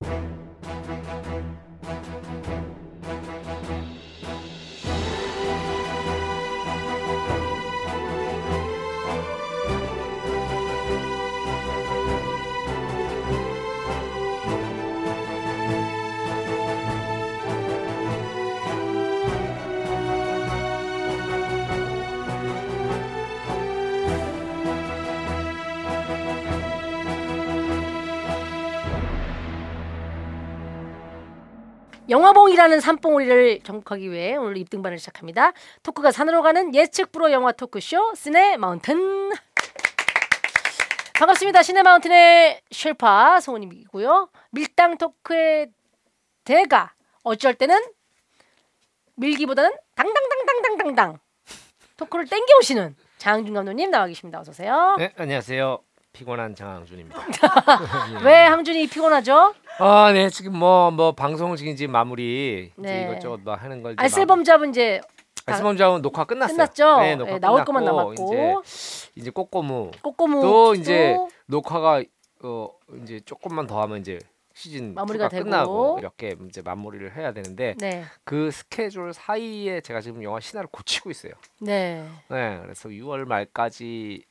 you 영화봉이라는 산봉우리를 정복하기 위해 오늘 입등반을 시작합니다. 토크가 산으로 가는 예측 프로 영화 토크쇼 시네 마운틴. 반갑습니다. 시네 마운틴의 쉘파 송은님이고요. 밀당 토크의 대가 어쩔 때는 밀기보다는 당당당당당당당 토크를 땡겨오시는 장준 감독님 나와 계십니다. 어서 오세요. 네, 안녕하세요. 피곤한 장항준입니다. 왜 항준이 피곤하죠? 아, 네, 지금 뭐 뭐 방송 지금 이제 마무리 네. 이제 이것저것 뭐 하는 걸 이제 알쓸범 잡은 이제 마- 알쓸범잡은 녹화 끝났어요. 끝났죠? 네, 녹화 네, 나올 끝났고 것만 남았고 이제 이제 꼬꼬무 꼬꼬무 또또 이제 녹화가 어 이제 조금만 더 하면 이제 시즌 마무리가 마무리가 되고. 끝나고 이렇게 이제 마무리를 해야 되는데 네, 그 스케줄 사이에 제가 지금 영화 신화를 고치고 있어요. 네. 네, 그래서 6월 말까지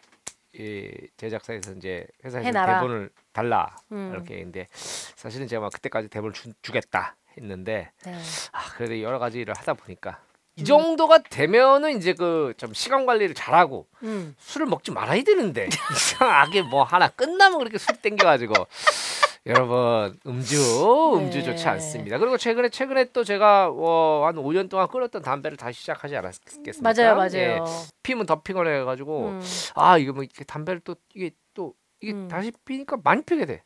예, 제작사에서 이제 회사에서 해놔라. 대본을 달라 음. 이렇게 근데 사실은 제가 막 그때까지 대본을 주, 주겠다 했는데 네. 아 그래도 여러 가지 일을 하다 보니까 이 음. 정도가 되면은 이제 그 좀 시간 관리를 잘하고 음. 술을 먹지 말아야 되는데 이상하게 뭐 하나 끝나면 그렇게 술 땡겨가지고 여러분 음주 음주 네. 좋지 않습니다. 그리고 최근에 최근에 또 제가 어, 한 5년 동안 끊었던 담배를 다시 시작하지 않았겠습니까? 맞아요, 맞아요. 예, 피면 더 피곤해가지고 음. 아 이거 뭐 담배를 또 이게 또 이게 음. 다시 피니까 많이 피게 돼.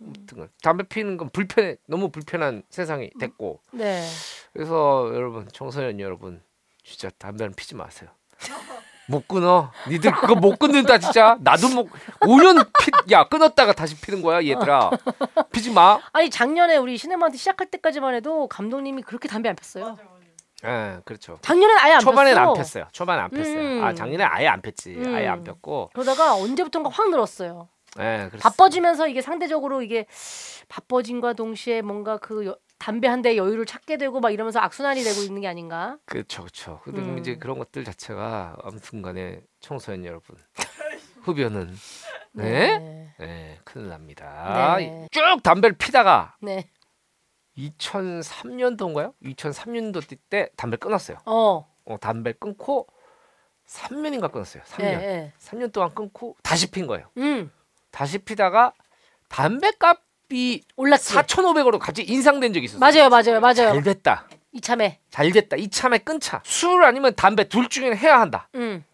아무튼 간 담배 피는 건 불편해 너무 불편한 세상이 됐고 네. 그래서 여러분 청소년 여러분 진짜 담배는 피지 마세요. 못 끊어. 니들 그거 못 끊는다 진짜. 나도 뭐 5년 피, 야 끊었다가 다시 피는 거야 얘들아. 피지 마. 아니 작년에 우리 시네마한테 시작할 때까지만 해도 감독님이 그렇게 담배 안 폈어요. 예, 그렇죠. 작년엔 아예 안 초반엔 폈어. 안 폈어요. 초반 안 폈어요. 음. 아 작년에 아예 안 폈지. 아예 안 음. 폈고. 그러다가 언제부턴가 확 늘었어요. 예, 그래서 바빠지면서 이게 상대적으로 이게 바빠짐과 동시에 뭔가 그 여- 담배 한 대 여유를 찾게 되고 막 이러면서 악순환이 되고 있는 게 아닌가? 그렇죠, 그렇죠. 근데 음. 이제 그런 것들 자체가 아무튼간에 청소년 여러분 흡연은 네, 네. 네 큰일 납니다. 네. 쭉 담배를 피다가 네. 2003년도인가요? 2003년도 때 담배 를 끊었어요. 어. 어, 담배 를 끊고 3년인가 끊었어요. 3년. 예, 예. 3년 동안 끊고 다시 핀 거예요. 음. 다시 피다가 담배값이 올랐지. 4,500으로 갑자기 인상된 적이 있었어요. 맞아요, 맞아요, 맞아요. 잘 됐다. 이참에. 잘 됐다. 이참에 끊자. 술 아니면 담배 둘 중에는 해야 한다. 음.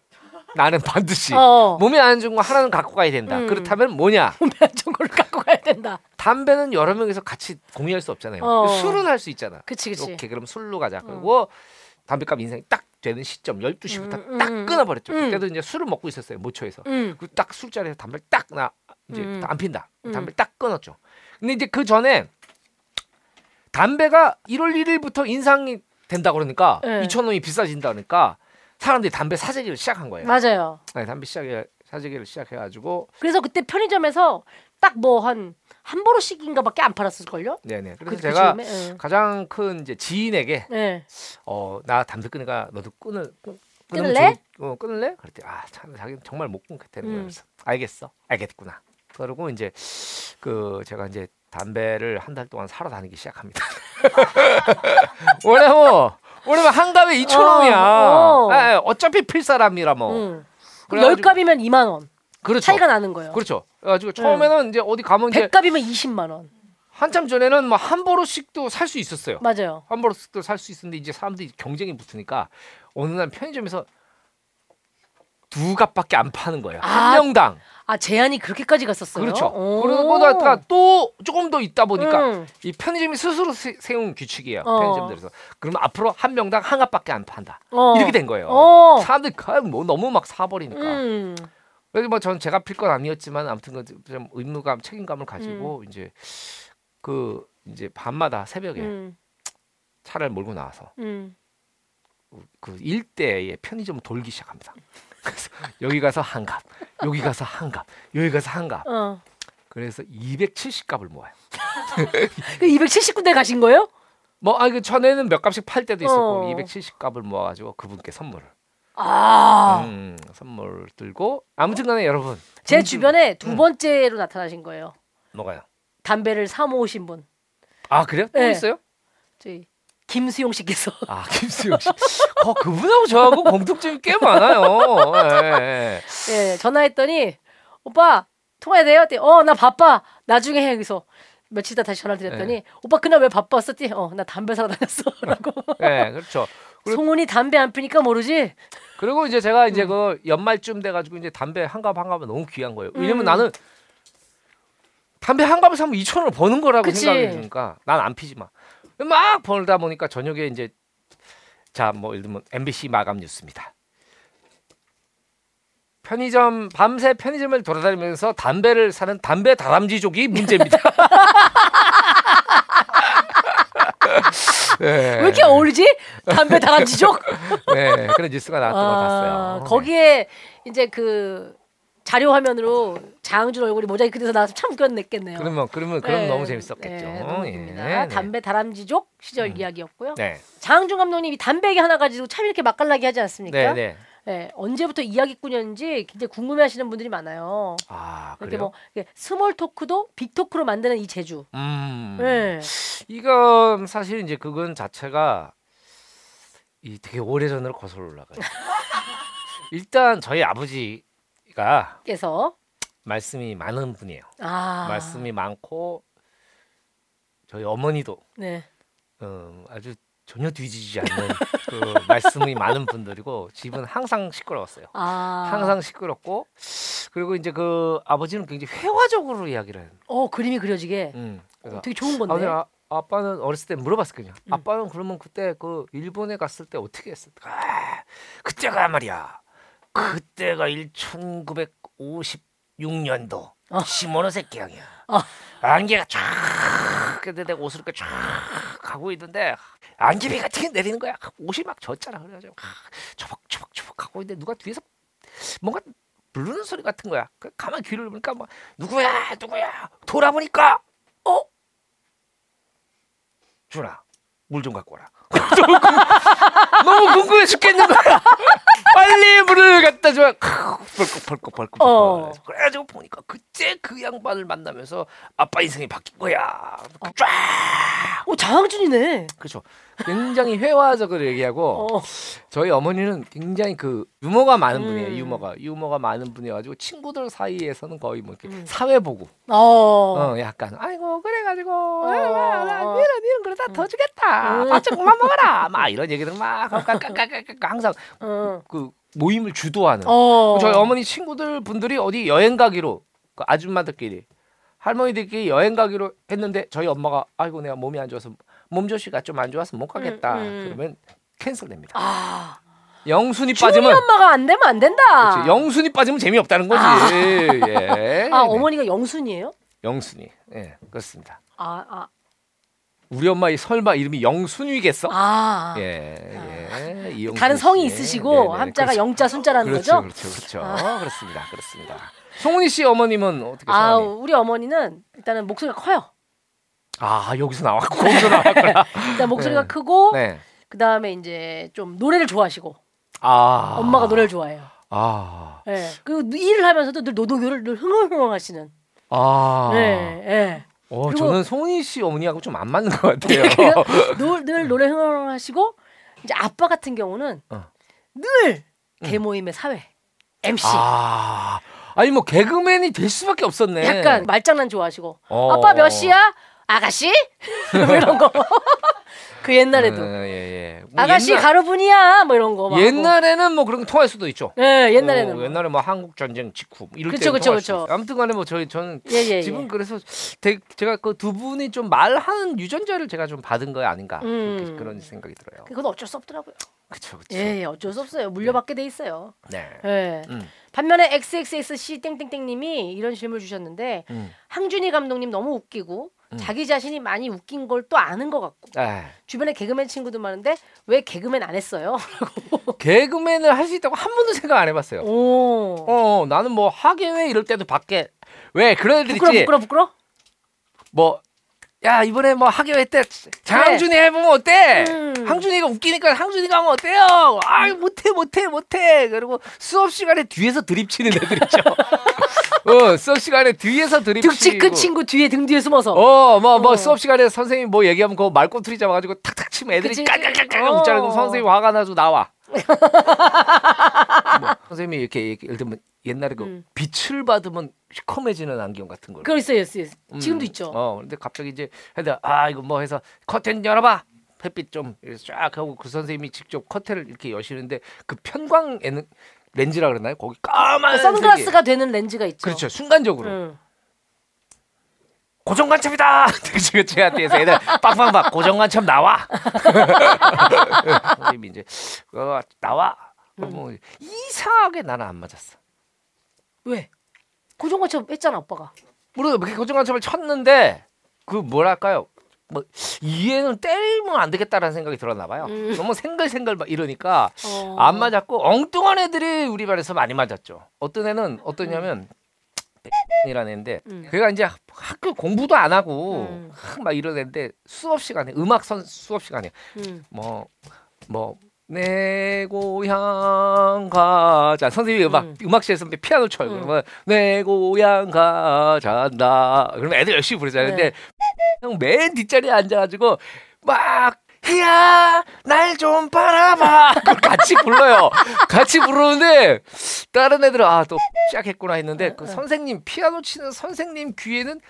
나는 반드시 어. 몸에 안 좋은 거 하나는 갖고 가야 된다. 음. 그렇다면 뭐냐? 저거를 갖고 가야 된다. 담배는 여러 명이서 같이 공유할 수 없잖아요. 어. 술은 할 수 있잖아. 그치, 그치. 오케이 그럼 술로 가자. 그리고 담배값 인상이 딱 되는 시점 12시부터 음, 딱 음, 끊어버렸죠. 음. 그때도 이제 술을 먹고 있었어요. 모초에서. 음. 그딱 술자리에서 담배를 딱 나 이제 음. 안 핀다. 음. 담배를 딱 끊었죠. 근데 이제 그 전에 담배가 1월 1일부터 인상이 된다 그러니까 네. 2천 원이 비싸진다 그러니까 사람들이 담배 사재기를 시작한 거예요. 맞아요. 네, 담배 시작해 사재기를 시작해가지고 그래서 그때 편의점에서 딱 뭐 한 한 보로씩인가밖에 안 팔았을 걸요? 네네. 그, 그래서 그 제가 즈음에, 응. 가장 큰 이제 지인에게 네. 어나 담배 끊으니까 너도 끊을 끊- 끊을래? 좋- 어 끊을래? 그랬더니 아참 자기는 정말 못 끊겠다는 거예요. 음. 그래서 알겠어, 알겠구나. 그러고 이제 그 제가 이제 담배를 한 달 동안 사러 다니기 시작합니다. 왜냐면 뭐, 왜냐면 한갑에 2천 원이야. 어, 어. 예, 어차피 필 사람이라 뭐. 응. 그럼 열 값이면 2만 원. 그렇죠. 차이가 나는 거예요. 그렇죠. 그래가지고 처음에는 이제 어디 가면 이제 백 값이면 20만 원. 한참 전에는 뭐 한 보로씩도 살 수 있었어요. 맞아요. 한 보로씩도 살 수 있었는데 이제 사람들이 경쟁이 붙으니까 어느 날 편의점에서 두 값밖에 안 파는 거예요. 아, 한 명당. 아 제한이 그렇게까지 갔었어요. 그렇죠. 오. 그러고다가 또 조금 더 있다 보니까 음. 이 편의점이 스스로 세, 세운 규칙이에요. 어. 편의점들에서. 그러면 앞으로 한 명당 한 값밖에 안 판다. 어. 이렇게 된 거예요. 어. 사람들이 가- 뭐 너무 막 사버리니까. 음. 그래서 뭐전 제가 필 건 아니었지만 아무튼 그좀 의무감, 책임감을 가지고 이제 그 이제 밤마다 새벽에 음. 차를 몰고 나와서 음. 그 일대의 편의점 돌기 시작합니다. 그래서 여기 가서 한 값, 여기 가서 한 값, 여기 가서 한 값. 어. 그래서 270갑을 모아요. 그 270군데 가신 거예요? 뭐, 아, 그 전에는 몇 값씩 팔 때도 있었고, 어. 270갑을 모아가지고 그분께 선물을. 아, 음, 선물 들고. 아무튼 간에 여러분. 제 주변에 두 음. 번째로 나타나신 거예요. 뭐가요? 담배를 사 모으신 분. 아, 그래요? 또 네. 있어요? 저희 김수용 씨께서 아, 김수영 씨. 어, 그분하고 저하고 공통점이 꽤 많아요. 예, 예. 예, 전화했더니 오빠 통화해야 돼요? 했더니 어, 나 바빠. 나중에 해. 여기서 며칠 있다 다시 전화 드렸더니 네. 오빠 그날 왜? 했더니 어, 나 담배 사러 다녔어라고. 예, 그렇죠. 그리고- 송은이 담배 안 피니까 모르지. 그리고 이제 제가 이제 음. 그 연말쯤 돼가지고 이제 담배 한갑 한 갑은 너무 귀한 거예요. 왜냐면 음. 나는 담배 한 갑을 사면 2천 원을 버는 거라고 그치. 생각이 드니까 난 안 피지 마. 막 벌다 보니까 저녁에 이제 자 뭐 예를 들면 MBC 마감 뉴스입니다. 편의점 밤새 편의점을 돌아다니면서 담배를 사는 담배 다람쥐족이 문제입니다. 네. 왜 이렇게 어울리지? 담배 다람쥐족? 네, 그런 뉴스가 나왔던 걸 봤어요. 거기에 이제 그 자료 화면으로 장준 얼굴이 모자이크 돼서 나와서 참 웃겼겠네요. 그러면 그러면 그럼 네, 너무 재밌었겠죠. 네, 너무 예. 담배 다람쥐족 시절 음. 이야기였고요. 네, 장항준 감독님이 담배 얘기 하나 가지고 참 이렇게 맛깔나게 하지 않습니까? 네, 네. 네, 언제부터 이야기꾼이었는지 굉장히 궁금해하시는 분들이 많아요. 아 이렇게 그래요? 뭐 이렇게 small talk도 big talk로 만드는 이 재주. 음, 네. 이건 사실 이제 그건 자체가 이 되게 오래 전으로 거슬러 올라가요. 일단 저희 아버지가 그래서 말씀이 많은 분이에요. 아 말씀이 많고 저희 어머니도 네. 어, 아주 전혀 뒤지지 않는 그 말씀이 많은 분들이고 집은 항상 시끄러웠어요. 아 항상 시끄럽고 그리고 이제 그 아버지는 굉장히 회화적으로 이야기를 해요. 어 그림이 그려지게 음. 그래서 되게 좋은 건데. 아, 아빠는 어렸을 때 물어봤거든요. 음. 아빠는 그러면 그때 그 일본에 갔을 때 어떻게 했을까? 아, 그때가 말이야. 그때가 1956년도 어. 시모노세키 형이야. 어. 안개가 쫙 근데 내가 옷을 이렇게 쫙 가고 있는데 안개비가 튀 내리는 거야. 옷이 막 젖잖아. 그래가지고 막 초박초박초박 가고 있는데 누가 뒤에서 뭔가 부르는 소리 같은 거야. 그 가만 귀를 보니까 뭐 누구야 누구야 돌아보니까 어 준아 물 좀 갖고 와라. 너무 궁금해 죽겠는 거야. 빨리 물을 갖다 줘. 벌컥 벌컥 벌컥. 어. 그래가지고 보니까 그때 그 양반을 만나면서 아빠 인생이 바뀐 거야. 쫙. 어 장항준이네. 그렇죠. 굉장히 회화적으로 얘기하고 어. 저희 어머니는 굉장히 그 유머가 많은 음. 분이에요. 유머가 유머가 많은 분이어가지고 친구들 사이에서는 거의 뭐 이렇게 음. 사회 보고 어. 어 약간 아이고 그래가지고 어. 아, 나 니는 니는 그러다 더 주겠다 음. 밥좀 그만 먹어라 막 이런 얘기들 막 항상 어. 그 모임을 주도하는 어. 저희 어머니 친구들 분들이 어디 여행 가기로 그 아줌마들끼리 할머니들끼리 여행 가기로 했는데 저희 엄마가 아이고 내가 몸이 안 좋아서 몸조시가 좀 안 좋아서 못 가겠다 음, 음. 그러면 캔슬됩니다. 아. 영순이 빠지면 엄마가 안 되면 안 된다. 그렇지, 영순이 빠지면 재미없다는 거지. 아. 예. 아 네. 어머니가 영순이에요? 영순이. 예, 그렇습니다. 아 아. 우리 엄마 이 설마 이름이 영순이겠어? 아. 예, 예. 이영순 다른 성이 씨. 있으시고 네네, 함자가 그렇죠. 영자 순자라는 그렇죠, 거죠? 그렇죠, 그렇죠. 아. 그렇습니다, 그렇습니다. 송은이 씨 어머님은 어떻게 아? 우리 어머니는 일단은 목소리가 커요. 아 여기서 나왔고 거기서 나왔구나. 일단 목소리가 네. 크고 네. 그 다음에 이제 좀 노래를 좋아하시고 아 엄마가 노래를 좋아해요. 아, 예. 그리고 일을 하면서도 늘 노동요를 늘 흥얼흥얼하시는. 아. 네. 예. 어, 저는 송은이 씨 어머니하고 좀 안 맞는 것 같아요. 늘, 늘 노래 흥얼흥얼하시고 이제 아빠 같은 경우는 어. 늘 대모임의 사회 MC. 아, 아니 뭐 개그맨이 될 수밖에 없었네. 약간 말장난 좋아하시고 어. 아빠 몇 시야? 아가씨? 뭐 이런 거. 그 옛날에도 어, 예, 예. 뭐 아가씨 옛날- 가루분이야 뭐 이런 거. 막. 옛날에는 뭐 그런 거 통할 수도 있죠. 예, 옛날에는 어, 뭐. 옛날에 뭐 한국 전쟁 직후 뭐 이럴 그쵸, 때 그쵸, 통할 수 그쵸. 아무튼간에 뭐 저희 저는 예, 예, 지금 예. 그래서 되- 제가 그 두 분이 좀 말하는 유전자를 제가 좀 받은 거 아닌가 음. 그런 생각이 들어요. 그건 어쩔 수 없더라고요. 그렇죠, 그렇죠. 예, 예, 어쩔 수 없어요. 물려받게 돼 있어요. 네. 예. 음. 반면에 XXXC 땡땡땡님이 이런 질문을 주셨는데 음. 항준이 감독님 너무 웃기고 음. 자기 자신이 많이 웃긴 걸 또 아는 것 같고 에 주변에 개그맨 친구도 많은데 왜 개그맨 안 했어요? 개그맨을 할 수 있다고 한 번도 생각 안 해봤어요. 오. 어, 나는 뭐 하계회 이럴 때도 밖에 왜 그런 애들 부끄러 있지? 부끄러 부끄러. 뭐 야 이번에 뭐 하기로 했대. 장항준이 해보면 어때? 음. 항준이가 웃기니까 항준이가 하면 어때요? 아 못해 못해 못해. 그리고 수업 시간에 뒤에서 드립 치는 애들 있죠. 어 수업 시간에 뒤에서 드립 득치. 큰 친구 뒤에 등 뒤에 숨어서. 어뭐 뭐 어. 수업 시간에 선생님 뭐 얘기하면 그 말꼬투리 잡아가지고 탁탁 치면 애들이. 깔깔깔깔 어. 웃잖아. 그럼 선생님 화가 나서 나와. 뭐, 선생님이 이렇게 얘기- 예를 들면 옛날에 그 음. 빛을 받으면 시커매지는 안경 같은 걸. 그거 있어요, 있어요. 음, 지금도 있죠. 어, 근데 갑자기 이제 해다 아 이거 뭐 해서 커튼 열어봐. 햇빛 좀 쫙 하고 그 선생님이 직접 커튼을 이렇게 여시는데 그 편광 에는 렌즈라 그러나요? 거기 까만 선글라스가 되는 렌즈가 있죠. 그렇죠. 순간적으로 응. 고정관첩이다. 제가 제한테서 애들 빵빵빵 고정관첩 나와. 선생님이 이제 어, 나와. 음. 뭐 이상하게 나는 안 맞았어. 왜? 고정관처럼 했잖아, 오빠가. 모르겠어. 그렇게 고정관첩을 쳤는데 그 뭐랄까요? 뭐 이해는 때리면 안 되겠다라는 생각이 들었나 봐요. 음. 너무 생글생글 막 이러니까 어. 안 맞았고 엉뚱한 애들이 우리 반에서 많이 맞았죠. 어떤 애는 어떠냐면 이라는 애인데 음. 걔가 이제 학교 공부도 안 하고 음. 막 이런 애인데 수업 시간에 음악 선 수업 시간에 음. 뭐뭐 내 고향 가자 선생님이 음악 음. 음악실에서 피아노 쳐요 음. 그러면 내 고향 가자다 그러면 애들 열심히 부르잖아요 네. 근데 형맨 뒷자리에 앉아가지고 막 희야 날 좀 바라봐 그걸 같이 불러요 같이 부르는데 다른 애들은 아또 시작했구나 했는데 그 어. 선생님 피아노 치는 선생님 귀에는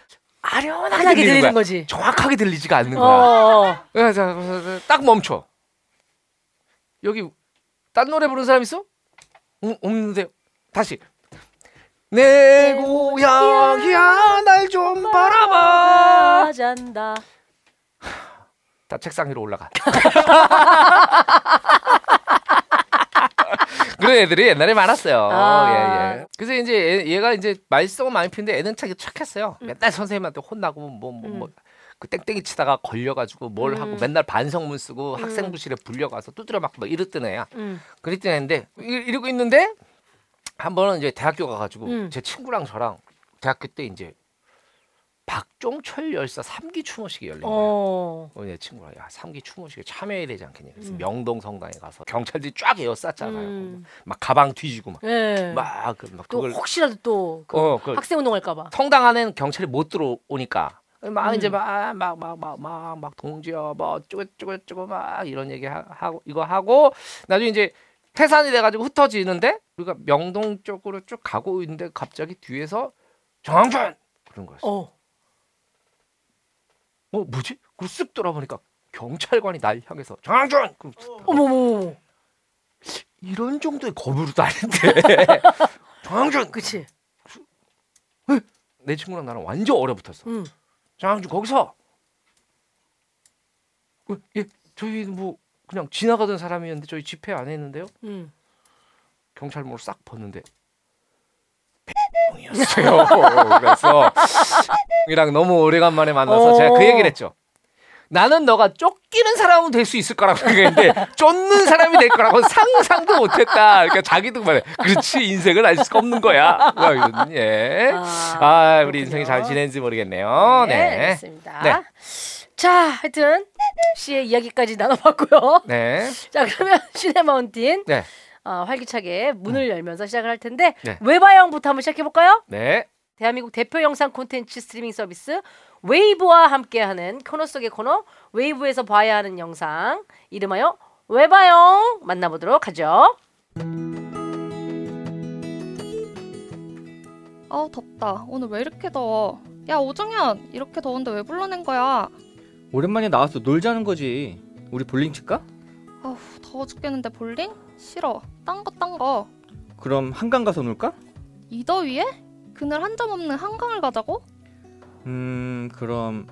아련하게 들리는 들리는 거야 거지. 정확하게 들리지가 않는 거야 어. 그래서 그래서 딱 멈춰. 여기 딴 노래 부르는 사람 있어? 어, 없는데 다시 내 고향이야 날 좀 바라봐. 잔다. 다 책상 위로 올라가. 그런 애들이 옛날에 많았어요. 아. 예, 예. 그래서 이제 얘, 얘가 이제 말썽을 많이 피는데 애는 참 착했어요. 맨날 선생님한테 혼나고 뭐 뭐 뭐 그 땡땡이 치다가 걸려가지고 뭘 음. 하고 맨날 반성문 쓰고 음. 학생부실에 불려가서 두드려 맞고 막 이랬던 애야. 음. 그랬던 애인데 이- 이러고 있는데 한 번은 이제 대학교 가가지고 음. 제 친구랑 저랑 대학교 때 이제 박종철 열사 삼기 추모식이 열린 거야. 어. 어, 내 친구가 야 삼기 추모식에 참여해야 되지 않겠냐 그래서 음. 명동 성당에 가서 경찰들이 쫙 에워쌌잖아요 음. 막 가방 뒤지고 예. 막막 그, 막또 그걸 혹시라도 또 그 어, 그 학생 운동할까 봐. 성당 안에는 경찰이 못 들어오니까 막 음. 이제 막막 막 막 막 막 동지여 뭐 어쩌고 저쩌고 저쩌고 막 이런 얘기 하, 하고 이거 하고 나중에 이제 태산이 돼가지고 흩어지는데 우리가 명동 쪽으로 쭉 가고 있는데 갑자기 뒤에서 정항준 그런 거였어. 어, 어. 뭐지? 그리고 쓱 돌아보니까 경찰관이 날 향해서 정항준 그 어머머머. 이런 정도의 거부도 아닌데 정항준 그치. 내 친구랑 나랑 완전 얼어붙었어. 응. 장항준 거기서! 어, 예 저희 뭐 그냥 지나가던 사람이었는데 저희 집회 안 했는데요? 응. 경찰모를 싹 벗는데. 형이었어요. 그래서 형이랑 너무 오래간만에 만나서 어. 제가 그 얘기를 했죠 나는 너가 쫓기는 사람은 될 수 있을 거라고 생각했는데 쫓는 사람이 될 거라고 상상도 못했다 그러니까 자기도 말해 그렇지 인생을 알 수가 없는 거야 뭐 예. 아, 아, 우리. 인생이 잘 지냈는지 모르겠네요. 네, 네. 알겠습니다. 네. 자, 하여튼 씨의 이야기까지 나눠봤고요. 네. 자, 그러면 시네마운틴 네. 어, 활기차게 문을 열면서 시작을 할 텐데 네. 웨봐영부터 한번 시작해 볼까요? 네. 대한민국 대표 영상 콘텐츠 스트리밍 서비스 웨이브와 함께하는 코너 속의 코너 웨이브에서 봐야 하는 영상 이름하여 웨봐영 만나보도록 하죠. 아우 덥다. 오늘 왜 이렇게 더워? 야 오정현 이렇게 더운데 왜 불러낸 거야? 오랜만에 나와서 놀자는 거지. 우리 볼링 칠까? 아우 더워 죽겠는데 볼링? 싫어. 딴 거 딴 거. 그럼 한강 가서 놀까? 이 더위에? 그늘 한 점 없는 한강을 가자고? 음, 그럼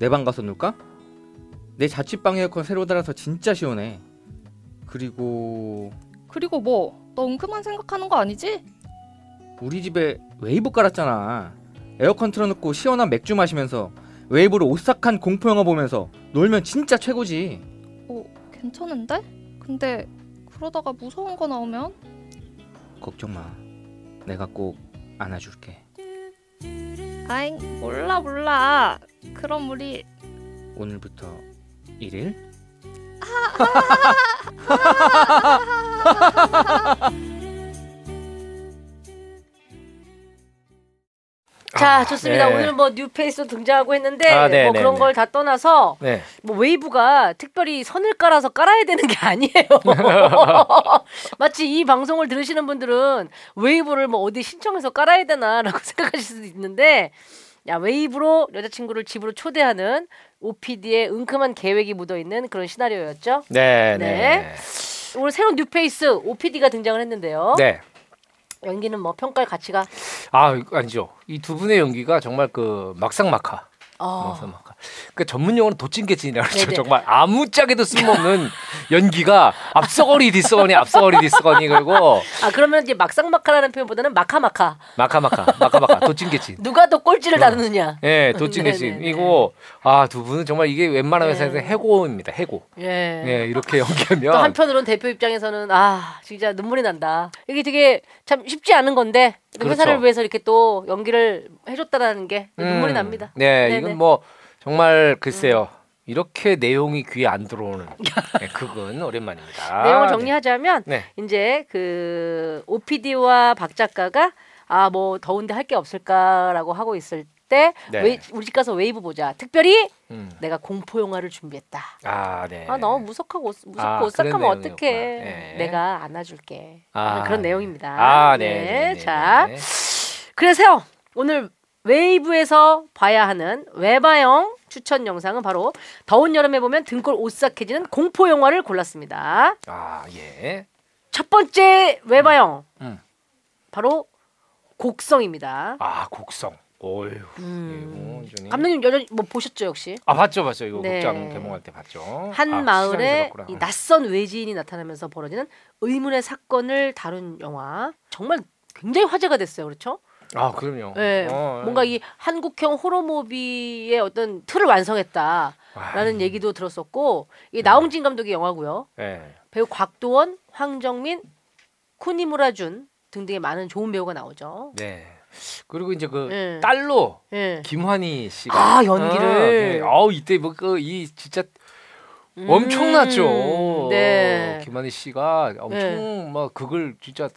내 방 가서 놀까? 내 자취방 에어컨 새로 달아서 진짜 시원해. 그리고 그리고 뭐? 너 응큼한 생각하는 거 아니지? 우리 집에 웨이브 깔았잖아. 에어컨 틀어놓고 시원한 맥주 마시면서 웨이브로 오싹한 공포 영화 보면서 놀면 진짜 최고지. 어 괜찮은데? 근데 그러다가 무서운 거 나오면? 걱정 마. 내가 꼭 안아줄게. 아잉 몰라 몰라. 그럼 우리 오늘부터 1일? 자, 좋습니다. 네. 오늘 뭐 new face도 등장하고 했는데 아, 네, 뭐 네, 그런 네. 걸다 떠나서 네. 뭐 웨이브가 특별히 선을 깔아서 깔아야 되는 게 아니에요. 마치 이 방송을 들으시는 분들은 웨이브를 뭐 어디 신청해서 깔아야 되나라고 생각하실 수도 있는데 야 웨이브로 여자친구를 집으로 초대하는 오PD의 응큼한 계획이 묻어 있는 그런 시나리오였죠. 네, 네. 네. 오늘 새로운 new face 오PD가 등장을 했는데요. 네. 연기는 뭐 평가할 가치가 아, 아니죠. 이 두 분의 연기가 정말 그 막상막하. 어, 막상막하. 그 전문 용어는 도찐개찐이라고 그러죠. 정말 아무짝에도 쓸모없는 연기가 앞서거니 뒤서거니 앞서거니 뒤서거니 그리고 아 그러면 이제 막상막하라는 표현보다는 막하막하 마카마카 마카마카 도찐개찐. 누가 더 꼴찌를 다루느냐. 예, 네네네. 도찐개찐이고 아두 분은 정말 이게 웬만한 네. 회사에서 해고입니다. 해고. 예. 예, 이렇게 연기하면 또 한편으로는 대표 입장에서는 아 진짜 눈물이 난다. 이게 되게 참 쉽지 않은 건데 또 그렇죠. 회사를 위해서 이렇게 또 연기를 해줬다라는 게 눈물이 음, 납니다. 네, 네네. 이건 뭐 정말 글쎄요. 이렇게 내용이 귀에 안 들어오는 네, 그건 오랜만입니다. 내용을 정리하자면 네. 이제 그 오PD와 박 작가가 아 뭐 더운데 할 게 없을까라고 하고 있을 때 네. 웨이- 우리 집 가서 웨이브 보자. 특별히 음. 내가 공포 영화를 준비했다. 아, 네. 아 너무 무섭고 무섭고 아, 오싹하면 그런 어떡해. 네. 내가 안아줄게 아, 그런 네. 내용입니다 아, 네. 네, 네, 자 네. 그래서 오늘 웨이브에서 봐야 하는 웨봐영 추천 영상은 바로 더운 여름에 보면 등골 오싹해지는 공포 영화를 골랐습니다 아, 예. 첫 번째 외바영 음. 바로 곡성입니다 아, 곡성. 오유. 음. 이거 좀- 감독님 여전 뭐 보셨죠 역시 아, 봤죠, 봤죠. 이거 네. 극장 개봉할 때 봤죠. 한 아, 마을에 시장에서 봤구나. 이 낯선 외지인이 나타나면서 벌어지는 의문의 사건을 다룬 영화 정말 굉장히 화제가 됐어요 그렇죠? 아, 그럼요. 네, 어, 뭔가 이 한국형 호러 무비의 어떤 틀을 완성했다라는 아, 얘기도 들었었고 이 나홍진 감독의 영화고요 네. 배우 곽도원, 황정민, 쿠니무라준 등등의 많은 좋은 배우가 나오죠. 네. 그리고 이제 그 네. 딸로 예. 김환희 씨가 아, 연기를. 아, 네. 아우 이때 뭐그이 진짜 엄청났죠. 음, 네. 김한희 씨가 엄청 네. 막 그걸 진짜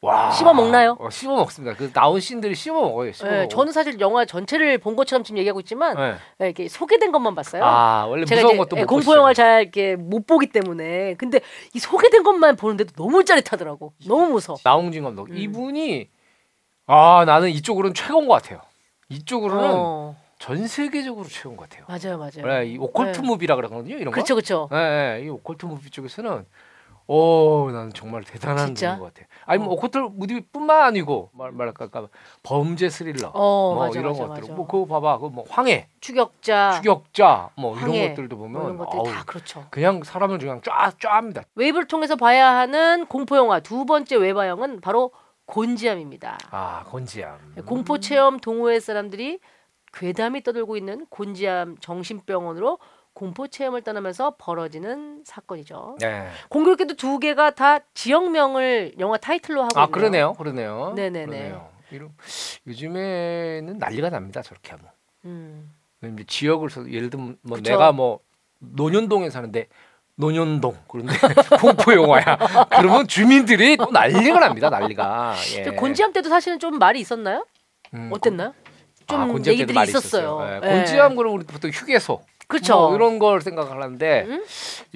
와 씹어 먹나요? 어, 씹어 먹습니다. 그 나온 씬들이 씹어 먹어요. 씹어 예, 먹어. 저는 사실 영화 전체를 본 것처럼 지금 얘기하고 있지만 네. 예, 이렇게 소개된 것만 봤어요. 아 원래 제가 무서운 것도 예, 못 공포. 영화를 잘 이렇게 못 보기 때문에 근데 이 소개된 것만 보는데도 너무 짜릿하더라고. 너무 무서워. 나홍진 감독 음. 이분이 아 나는 이쪽으로는 최고인 것 같아요. 이쪽으로는 어, 전 세계적으로 최고인 것 같아요. 맞아요, 맞아요. 원래 이 오컬트 네. movie라 그러거든요. 이런 거. 그렇죠, 그렇죠. 예, 예, 이 occult movie 쪽에서는 오, 나는 정말 대단한 진짜? 분인 것 같아. 아니 뭐 어. occult movie뿐만 아니고 말 말할까 범죄 스릴러, 어, 뭐 맞아, 이런 맞아, 것들, 맞아. 뭐 그거 봐봐, 그뭐 황해, 추격자, 추격자, 뭐 이런 황해, 것들도 뭐 보면 이런 것들 아우, 다 그렇죠. 그냥 사람을 그냥 쫙 쫙합니다. 웨이브를 통해서 봐야 하는 공포 영화 두 번째 웨바영은 바로 곤지암입니다. 아 건지암. 공포 체험 동호회 사람들이 괴담이 떠돌고 있는 곤지암 정신병원으로 공포 체험을 떠나면서 벌어지는 사건이죠. 네. 공교롭게도 두 개가 다 지역명을 영화 타이틀로 하고 아 있네요. 그러네요, 그러네요. 네네네. 그러네요. 이런 요즘에는 난리가 납니다. 저렇게 하면. 음. 지역을 서 예를 들면 뭐 그쵸. 내가 뭐 논현동에 사는데 논현동 그런데 공포 영화야. 그러면 주민들이 또 난리가 납니다. 난리가. 예. 저 곤지암 때도 사실은 좀 말이 있었나요? 음, 어땠나요? 좀 아, 곤지암 때도 얘기들이 말이 있었어요. 예, 예. 곤지암 그러면 우리 보통 휴게소 그렇죠. 뭐 이런 걸 생각하는데 음?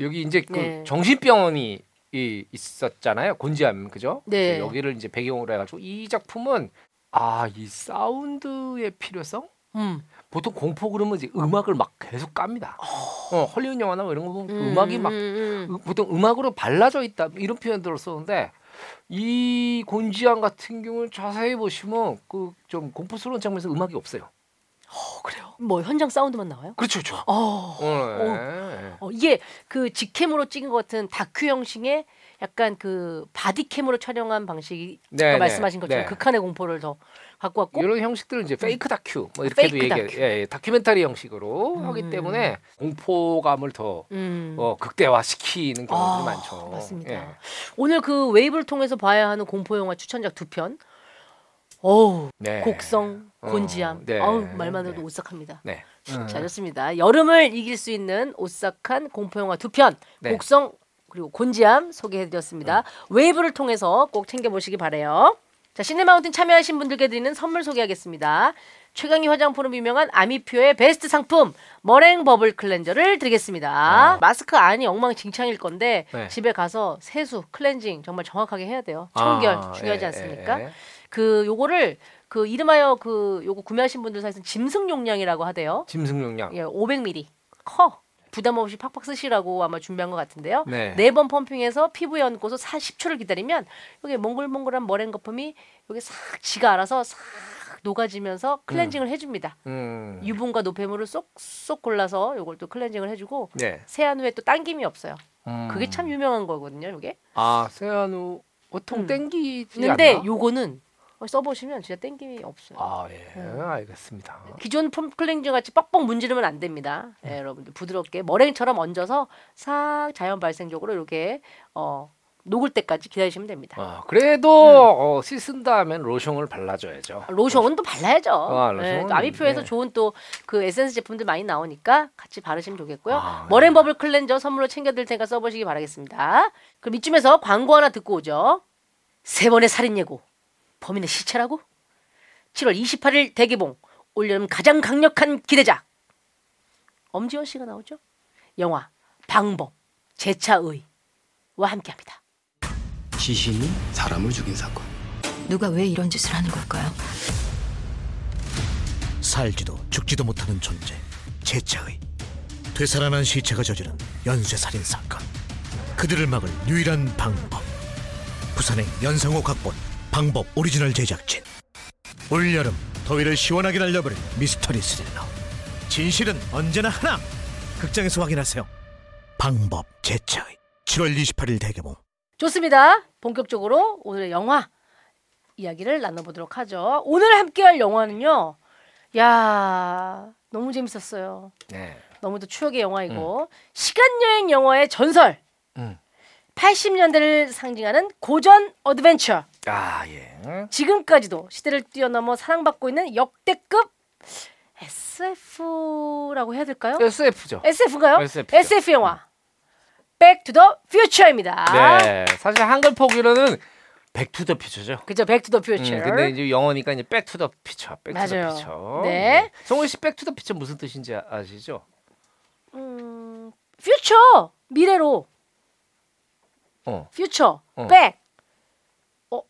여기 이제 그 네. 정신병원이 이 있었잖아요. 곤지암 그죠? 네. 여기를 이제 배경으로 해가지고 이 작품은 아 이 사운드의 필요성 음. 보통 공포 그러면 이제 음악을 막 계속 깝니다. 어, 헐리우드 영화나 뭐 이런 거 보면 그 음악이 막 음, 음. 으- 보통 음악으로 발라져 있다 이런 표현들을 쓰는데 이 곤지암 같은 경우는 자세히 보시면 그 좀 공포스러운 장면에서 음악이 없어요. 어, 그래요. 뭐 현장 사운드만 나와요? 그렇죠, 그렇죠. 어. 어, 네. 어, 이게 그 직캠으로 찍은 것 같은 다큐 형식의 약간 그 body cam으로 촬영한 방식이 네, 아까 네, 말씀하신 것처럼 네. 극한의 공포를 더 갖고 왔고 이런 형식들은 이제 fake 다큐 뭐 이렇게도 fake 얘기해 다큐. 예, 예, 다큐멘터리 형식으로 음. 하기 때문에 공포감을 더 음. 어, 극대화시키는 경우들이 아, 많죠. 맞습니다. 예. 오늘 그 웨이브를 통해서 봐야 하는 공포 영화 추천작 두 편. 어우 네. 곡성, 어, 곤지암. 네. 어우 말만 해도 네. 오싹합니다. 네. 잘했습니다. 여름을 이길 수 있는 오싹한 공포 영화 두 편, 네. 곡성 그리고 곤지암 소개해드렸습니다. 웨이브를 통해서 꼭 챙겨보시기 바래요. 자 시네마운틴 참여하신 분들께 드리는 선물 소개하겠습니다. 최강희 화장품으로 유명한 아미표의 베스트 상품 머랭 bubble cleanser를 드리겠습니다. 어. 마스크 안이 엉망진창일 건데 네. 집에 가서 세수, 클렌징 정말 정확하게 해야 돼요. 청결 아, 중요하지 예, 않습니까? 예. 그 요거를 그 이름하여 그 요거 구매하신 분들 사이에서 짐승 용량이라고 하대요. 짐승 용량. 예, 500ml. 커. 부담 없이 팍팍 쓰시라고 아마 준비한 것 같은데요. 네. 네 번 펌핑해서 피부에 얹고서 40초를 기다리면 여기 몽글몽글한 머랭 거품이 여기 싹 지가 알아서 싹 녹아지면서 클렌징을 해줍니다. 음. 유분과 노폐물을 쏙쏙 골라서 요걸 또 클렌징을 해주고 네. 세안 후에 또 당김이 없어요. 음. 그게 참 유명한 거거든요. 이게. 아 세안 후 보통 음. 땡기지 근데 않나? 요거는 써보시면 진짜 당김이 없어요. 아 예, 음. 알겠습니다. 기존 폼 클렌징 같이 뻑뻑 문지르면 안 됩니다. 예, 여러분들 부드럽게 머랭처럼 얹어서 싹 자연 발생적으로 이렇게 어, 녹을 때까지 기다리시면 됩니다. 아, 그래도 어, 씻은 다음엔 로션을 발라줘야죠. 로션은 또 발라야죠. 아, 예, 또 아미표에서 네. 좋은 또 그 에센스 제품들 많이 나오니까 같이 바르시면 좋겠고요. 아, 머랭 bubble cleanser 선물로 챙겨드릴 테니까 써보시기 바라겠습니다. 그럼 이쯤에서 광고 하나 듣고 오죠. 세 번의 살인 예고, 범인의 시체라고? 7월 28일 대개봉, 올여름 가장 강력한 기대작. 엄지원 씨가 나오죠. 영화 방법, 제차의와 함께합니다. 시신이 사람을 죽인 사건. 누가 왜 이런 짓을 하는 걸까요? 살지도 죽지도 못하는 존재 제차의 되살아난 시체가 저지른 연쇄살인 사건 그들을 막을 유일한 방법 부산의 연상호 각본 방법 오리지널 제작진 올여름 더위를 시원하게 날려버릴 미스터리 스릴러 진실은 언제나 하나 극장에서 확인하세요 방법 재차의 7월 28일 대개봉 좋습니다. 본격적으로 오늘의 영화 이야기를 나눠보도록 하죠. 오늘 함께할 영화는요. 야 너무 재밌었어요. 네. 너무도 추억의 영화이고 시간 여행 영화의 전설. 음. 80년대를 상징하는 고전 어드벤처. 아 예. 지금까지도 시대를 뛰어넘어 사랑받고 있는 역대급 SF라고 해야 될까요? SF죠. SF인가요? SF 죠. SF 영화. Back to the Future입니다. 네. 사실 한글 표기로는 Back to the Future죠. 그죠? Back to the Future. 음, 근데 이제 영어니까 이제 Back to the Future. Back to the 맞아요. Future. 네. 송은 씨 Back to the Future 무슨 뜻인지 아- 아시죠? 음, 퓨처 미래로 어. 퓨처 어. back. 어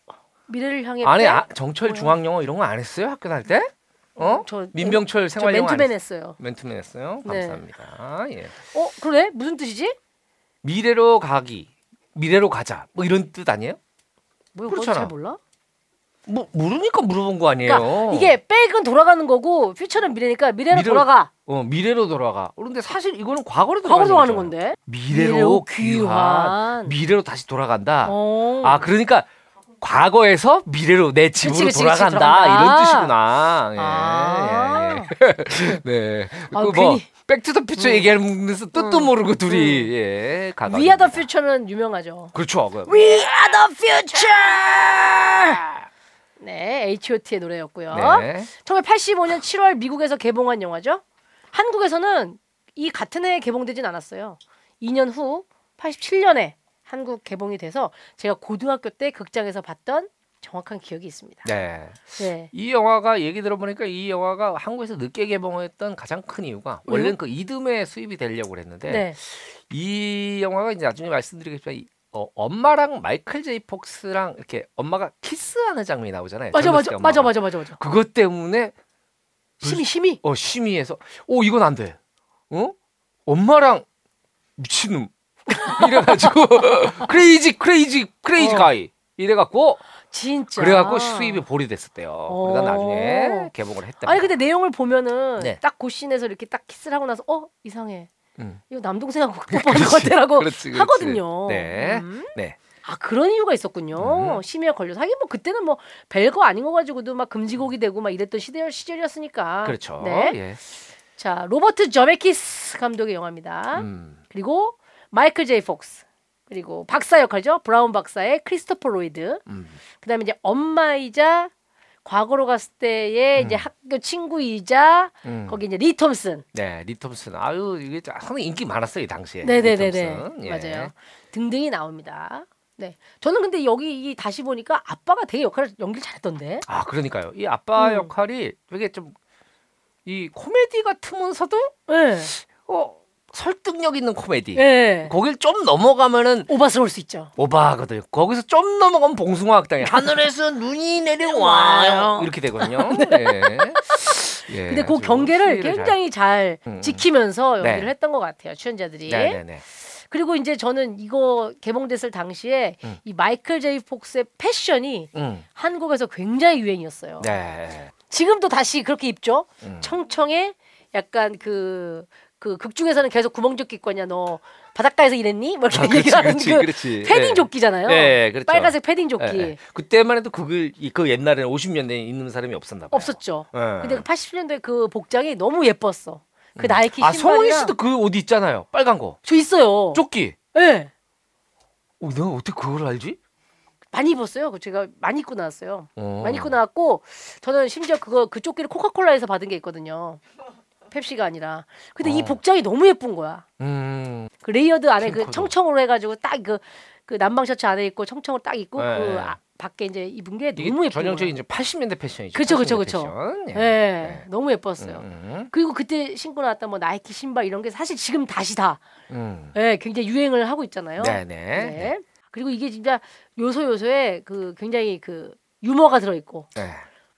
미래를 향해 back? 아, 정철 뭐야? 중앙 영어 이런 거 안 했어요? 학교 다닐 때? 어? 저 민병철 저 생활 영어 안 맨투맨 했어요? 맨투맨 했어요. 네. 감사합니다. 예. 어 그래 무슨 뜻이지? 미래로 가기. 미래로 가자. 뭐 이런 뜻 아니에요? 뭐 이거 그렇잖아. 잘 몰라? 뭐 모르니까 물어본 거 아니에요. 그러니까 이게 백은 돌아가는 거고 퓨처는 미래니까 미래로 미래로- 돌아가. 어, 미래로 돌아가. 그런데 사실 이거는 과거로 과거로 돌아가는 가는 거잖아요. 건데. 미래로 귀환. 미래로 다시 돌아간다. 어. 아 그러니까 과거에서 미래로 내 집으로 그치, 그치, 돌아간다 돌아간다. 이런 뜻이구나. 예, 아. 예, 예. 네. 아, 그뭐 괜히- Back to the Future 얘기하면서 뜻도 음. 모르고 둘이 예. 가가. We are the future는 유명하죠. 그렇죠. 그- We are the future. 네, H.O.T의 노래였고요. 네. 1985년 7월 미국에서 개봉한 영화죠. 한국에서는 이 같은 해에 개봉되진 않았어요. 2년 후 87년에 한국 개봉이 돼서 제가 고등학교 때 극장에서 봤던 정확한 기억이 있습니다. 네. 네. 이 영화가 얘기 들어보니까 이 영화가 한국에서 늦게 개봉했던 가장 큰 이유가 원래는 그 이듬해 수입이 되려고 그랬는데 네. 이 영화가 이제 나중에 말씀드리겠지만 이, 어, 엄마랑 마이클 제이 폭스랑 이렇게 엄마가 키스하는 장면이 나오잖아요. 맞아 맞아 때 맞아. 맞아 맞아 맞아. 그것 때문에 심의 심의. 어 심의해서 오 이건 안 돼. 어? 엄마랑 미친놈 이래가지고 crazy crazy crazy 어. guy 이래갖고 진짜. 그래갖고 수입이 보류 됐었대요. 그러다 어. 나중에 개봉을 했다. 아니 근데 내용을 보면은 네. 딱그 씬에서 이렇게 딱 키스를 하고 나서 어 이상해. 음. 이거 남동생하고 뽀뽀하는 것 그렇지. 하거든요. 네. 음. 네. 아 그런 이유가 있었군요. 음. 심의에 걸려서 하긴 뭐 그때는 뭐 별거 아닌 거 가지고도 막 금지곡이 되고 막 이랬던 시대 시절이었으니까. 그렇죠. 네. 예. 자 로버트 저메키스 감독의 영화입니다. 음. 그리고 마이클 제이 폭스 그리고 박사 역할죠. 브라운 박사의 크리스토퍼 로이드. 음. 그다음에 이제 엄마이자 과거로 갔을 때의 음. 이제 학교 친구이자 음. 거기 이제 리 톰슨. 네, 리 톰슨. 아유, 이게 상당히 인기 많았어요, 이 당시에. 네네네네. 리톰슨. 예. 맞아요. 등등이 나옵니다. 네. 저는 근데 여기 이 다시 보니까 아빠가 되게 역할을 연기를 잘했던데. 아, 그러니까요. 이 아빠 음. 역할이 되게 좀 이 코미디 같으면서도 네. 어, 설득력 있는 코미디. 네. 거길 좀 넘어가면은 오바스러울 수 있죠. 오바거든요. 거기서 좀 넘어가면 봉숭아 학당에 하늘에서 눈이 내려와요. 이렇게 되거든요. 네. 예, 근데 그 경계를 수위를 잘- 굉장히 잘 음. 지키면서 네. 연기를 했던 것 같아요. 출연자들이. 네네네. 그리고 이제 저는 이거 개봉됐을 당시에 음. 이 마이클 제이 폭스의 패션이 음. 한국에서 굉장히 유행이었어요. 네. 지금도 다시 그렇게 입죠. 음. 청청에 약간 그, 그 극중에서는 계속 구멍조끼 있냐 너 바닷가에서 일했니? 뭐 이렇게 아, 얘기하는 그렇지, 그 그렇지. 패딩 예. 조끼잖아요. 네, 그렇죠. 빨간색 패딩 조끼 예, 예. 그때만 해도 그걸 이- 그 옛날에는 50년대에 입는 사람이 없었나 봐요. 없었죠. 예. 근데 그 80년대 그 복장이 너무 예뻤어. 그 나이키 아 신발이랑 씨도 그 옷 있잖아요. 빨간 거. 저 있어요. 조끼. 네. 어, 내가 어떻게 그걸 알지? 많이 입었어요. 그 제가 많이 입고 나왔어요. 어. 많이 입고 나왔고 저는 심지어 그거 그 조끼를 코카콜라에서 받은 게 있거든요. 펩시가 아니라. 근데 이 어. 복장이 너무 예쁜 거야. 음. 그 layered 안에 그 핑크도. 청청으로 해가지고 딱 그 그 남방 셔츠 안에 입고 청청으로 딱 입고 네. 그 아, 밖에 이제 입은 게 이게 너무 예쁜 전형적인 거야. 이제 80년대 패션이죠. 그쵸, 그쵸, 80년대 그쵸. 패션. 예, 예. 너무 예뻤어요. 음, 그리고 그때 신고 나왔던 뭐 나이키 신발 이런 게 사실 지금 다시 다 음. 예, 굉장히 유행을 하고 있잖아요. 네네. 네. 그리고 이게 진짜 요소 요소에 그 굉장히 그 유머가 들어 있고 네.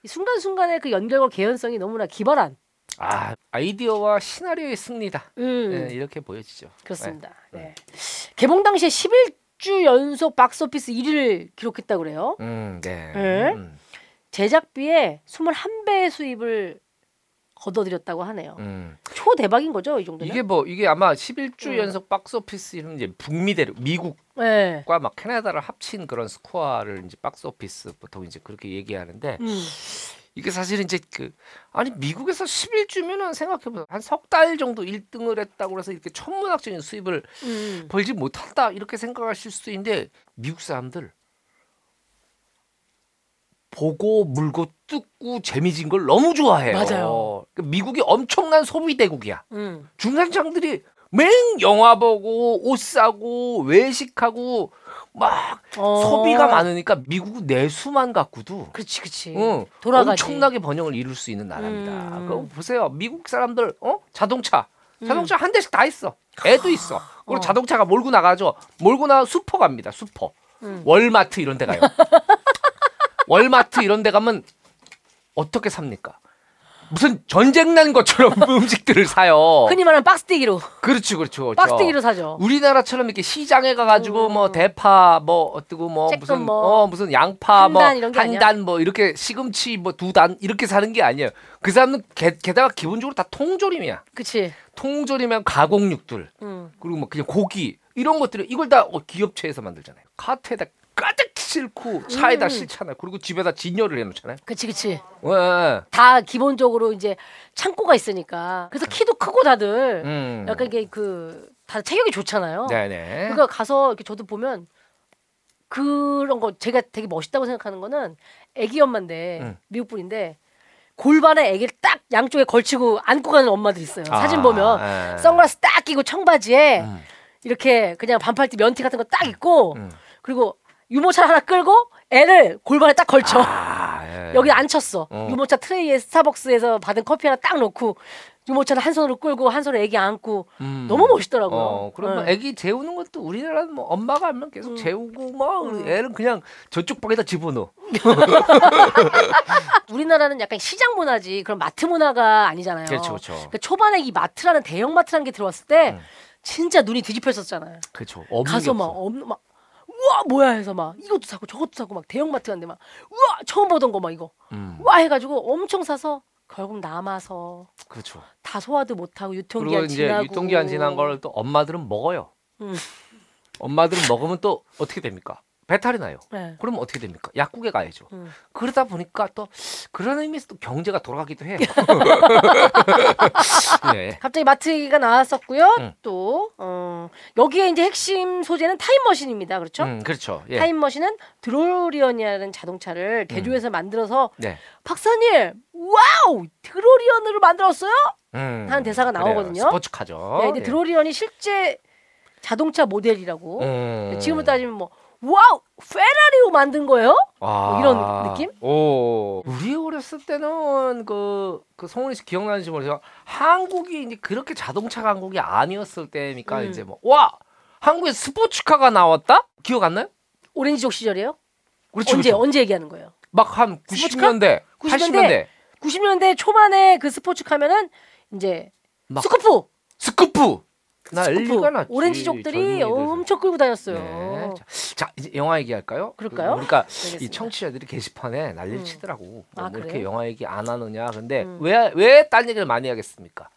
순간순간의 그 연결과 개연성이 너무나 기발한 아 아이디어와 시나리오의 승리다. 음, 네, 이렇게 보여지죠. 그렇습니다. 네. 개봉 당시에 11주 연속 박스오피스 1위를 기록했다고 그래요. 음, 네. 네. 음, 제작비의 21배의 수입을 거둬들였다고 하네요. 음. 초 대박인 거죠, 이 정도면? 이게 뭐 이게 아마 11주 음. 연속 박스오피스 이런 이제 북미대로 미국과 네. 막 캐나다를 합친 그런 스코어를 이제 박스오피스 보통 이제 그렇게 얘기하는데 음. 이게 사실 이제 그 아니 미국에서 11주면은 생각해보면 한 석 달 정도 1등을 했다고 해서 이렇게 천문학적인 수입을 음. 벌지 못한다 이렇게 생각하실 수도 있는데 미국 사람들 보고 물고 뜯고 재미진 걸 너무 좋아해요. 맞아요. 그 미국이 엄청난 소비 대국이야. 음. 중산층들이 맹 영화 보고 옷 사고 외식하고 막 어. 소비가 많으니까 미국은 내수만 갖고도 그렇지, 그렇지. 응, 돌아가지. 엄청나게 번영을 이룰 수 있는 나라입니다. 음. 그럼 보세요. 미국 사람들 어 자동차 자동차 한 대씩 다 있어. 애도 있어. 그리고 어. 자동차가 몰고 나가죠. 몰고 나 슈퍼 갑니다. 슈퍼. 음. 월마트 이런 데 가요. 월마트 이런 데 가면 어떻게 삽니까? 무슨 전쟁 난 것처럼 음식들을 사요. 흔히 말하는 박스티기로 그렇죠, 그렇죠. 그렇죠. 박스티기로 사죠. 우리나라처럼 이렇게 시장에 가가지고 음. 뭐 대파 뭐 어뜨고 뭐 쬐끔 무슨 뭐 어 무슨 양파 한 뭐 단 이런 게 아니야? 한 단 뭐 이렇게 시금치 뭐 두 단 이렇게 사는 게 아니에요. 그 사람은 게, 게다가 기본적으로 다 통조림이야. 그치. 통조림이면 가공육들 음. 그리고 뭐 그냥 고기 이런 것들을 이걸 다 어, 기업체에서 만들잖아요. 카트에다 싣고 차에다 음. 싣잖아요. 그리고 집에다 진열을 해놓잖아요. 그치, 그치. 왜? 다 기본적으로 이제 창고가 있으니까. 그래서 키도 크고 다들 음. 약간 이게 그, 다 체격이 좋잖아요. 네네. 그러니까 가서 이렇게 저도 보면 그런 거 제가 되게 멋있다고 생각하는 거는 애기 엄마인데 음. 미국 분인데 골반에 애기를 딱 양쪽에 걸치고 안고 가는 엄마들 있어요. 사진 보면 아, 예. 선글라스 딱 끼고 청바지에 음. 이렇게 그냥 반팔 티 면티 같은 거 딱 입고 음. 그리고 유모차 하나 끌고 애를 골반에 딱 걸쳐 아, 예. 여기 앉혔어 어. 유모차 트레이에 스타벅스에서 받은 커피 하나 딱 놓고 유모차는 한 손으로 끌고 한 손으로 애기 안고 음. 너무 멋있더라고요. 어, 그럼 뭐 네. 애기 재우는 것도 우리나라는 뭐 엄마가 하면 계속 음. 재우고 뭐 음. 애는 그냥 저쪽 방에다 집어넣어. 우리나라는 약간 시장 문화지 그런 마트 문화가 아니잖아요. 그렇죠, 그렇죠. 그러니까 초반에 이 마트라는 대형 마트라는 게 들어왔을 때 음. 진짜 눈이 뒤집혔었잖아요. 그렇죠. 가서 게 막. 없는 막 우와 뭐야 해서 막 이것도 사고 저것도 사고 막 대형 마트 갔는데 막 우와 처음 보던 거 막 이거 음, 우와 해가지고 엄청 사서 결국 남아서 그렇죠. 다 소화도 못하고 그리고 유통기한 이제 지나고 유통기한 지난 걸 또 엄마들은 먹어요. 음. 엄마들은 먹으면 또 어떻게 됩니까? 배탈이 나요. 네. 그럼 어떻게 됩니까? 약국에 가야죠. 음. 그러다 보니까 또 그런 의미에서 또 경제가 돌아가기도 해요. 네. 갑자기 마트 얘기가 나왔었고요. 음. 또 어, 여기에 이제 핵심 소재는 타임머신입니다. 그렇죠? 음, 그렇죠. 예. 타임머신은 드로리언이라는 자동차를 개조해서 만들어서 네. 박사님 wow 드로리언으로 만들었어요? 음, 하는 대사가 그래요. 나오거든요. 스포츠카죠. 네, 근데 예. 드로리언이 실제 자동차 모델이라고. 음. 지금으로 따지면 뭐 wow 페라리로 만든 거예요? 아, 이런 느낌? 오. 우리 어렸을 때는 그, 그 송은이 씨 기억나는지 모르겠어요. 한국이 이제 그렇게 자동차 강국이 아니었을 때니까 음. 이제 뭐, 와! 한국에 스포츠카가 나왔다? 기억 안 나요? 오렌지족 시절이에요? 그렇죠. 언제 그렇죠. 언제 얘기하는 거예요? 막 한 스포츠카? 90년대, 90년대? 80년대. 90년대 초반에 그 스포츠카면은 이제 막 스쿠프 스쿠프! 난리가 났지. 오렌지족들이. 엄청 끌고 다녔어요. 네. 자, 자, 이제 영화 얘기할까요? 그럴까요? 그러니까 이 알겠습니다. 청취자들이 게시판에 난리를 음. 치더라고. 뭐 아, 이렇게 그래요? 영화 얘기 안 하느냐. 근데 음. 왜왜 딴 얘기를 많이 하겠습니까?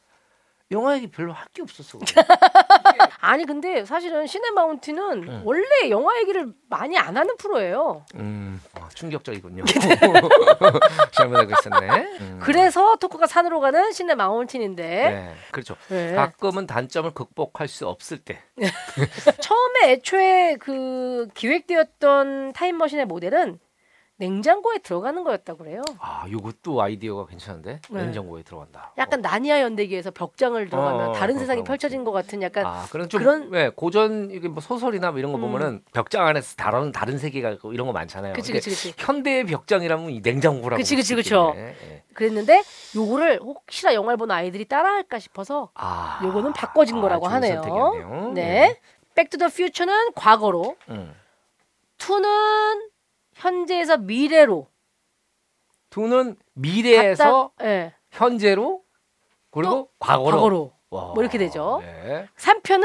영화 얘기 별로 할 게 없었어. 아니 근데 사실은 시네마운틴은 음. 원래 영화 얘기를 많이 안 하는 프로예요. 음, 아, 충격적이군요. 잘못 알고 있었네. 음. 그래서 토크가 산으로 가는 시네마운틴인데 네, 그렇죠. 네. 가끔은 단점을 극복할 수 없을 때. 처음에 애초에 그 기획되었던 타임머신의 모델은 냉장고에 들어가는 거였다고 그래요. 아, 요것도 아이디어가 괜찮은데 네. 냉장고에 들어간다. 약간 나니아 연대기에서 벽장을 들어가면 어, 다른 어, 세상이 펼쳐진 것 같은 약간 아, 그런 좀 그런- 왜 고전 이게 뭐 소설이나 뭐 이런 거 음. 보면은 벽장 안에서 다른 다른 세계가 있고 이런 거 많잖아요. 그치 근데 그치 그치 현대의 벽장이라면 이 냉장고라고. 그치, 그치, 그쵸. 예. 그랬는데 요거를 혹시나 영화를 본 아이들이 따라할까 싶어서 아, 요거는 바꿔진 거라고 좋은 하네요. 선택이었네요. 네. 백투더 퓨처는 과거로, 음. two는 현재에서 미래로 두는 미래에서 갔다- 예. 현재로 그리고 과거로. 과거로. 와, 뭐 이렇게 되죠. 네. 3편은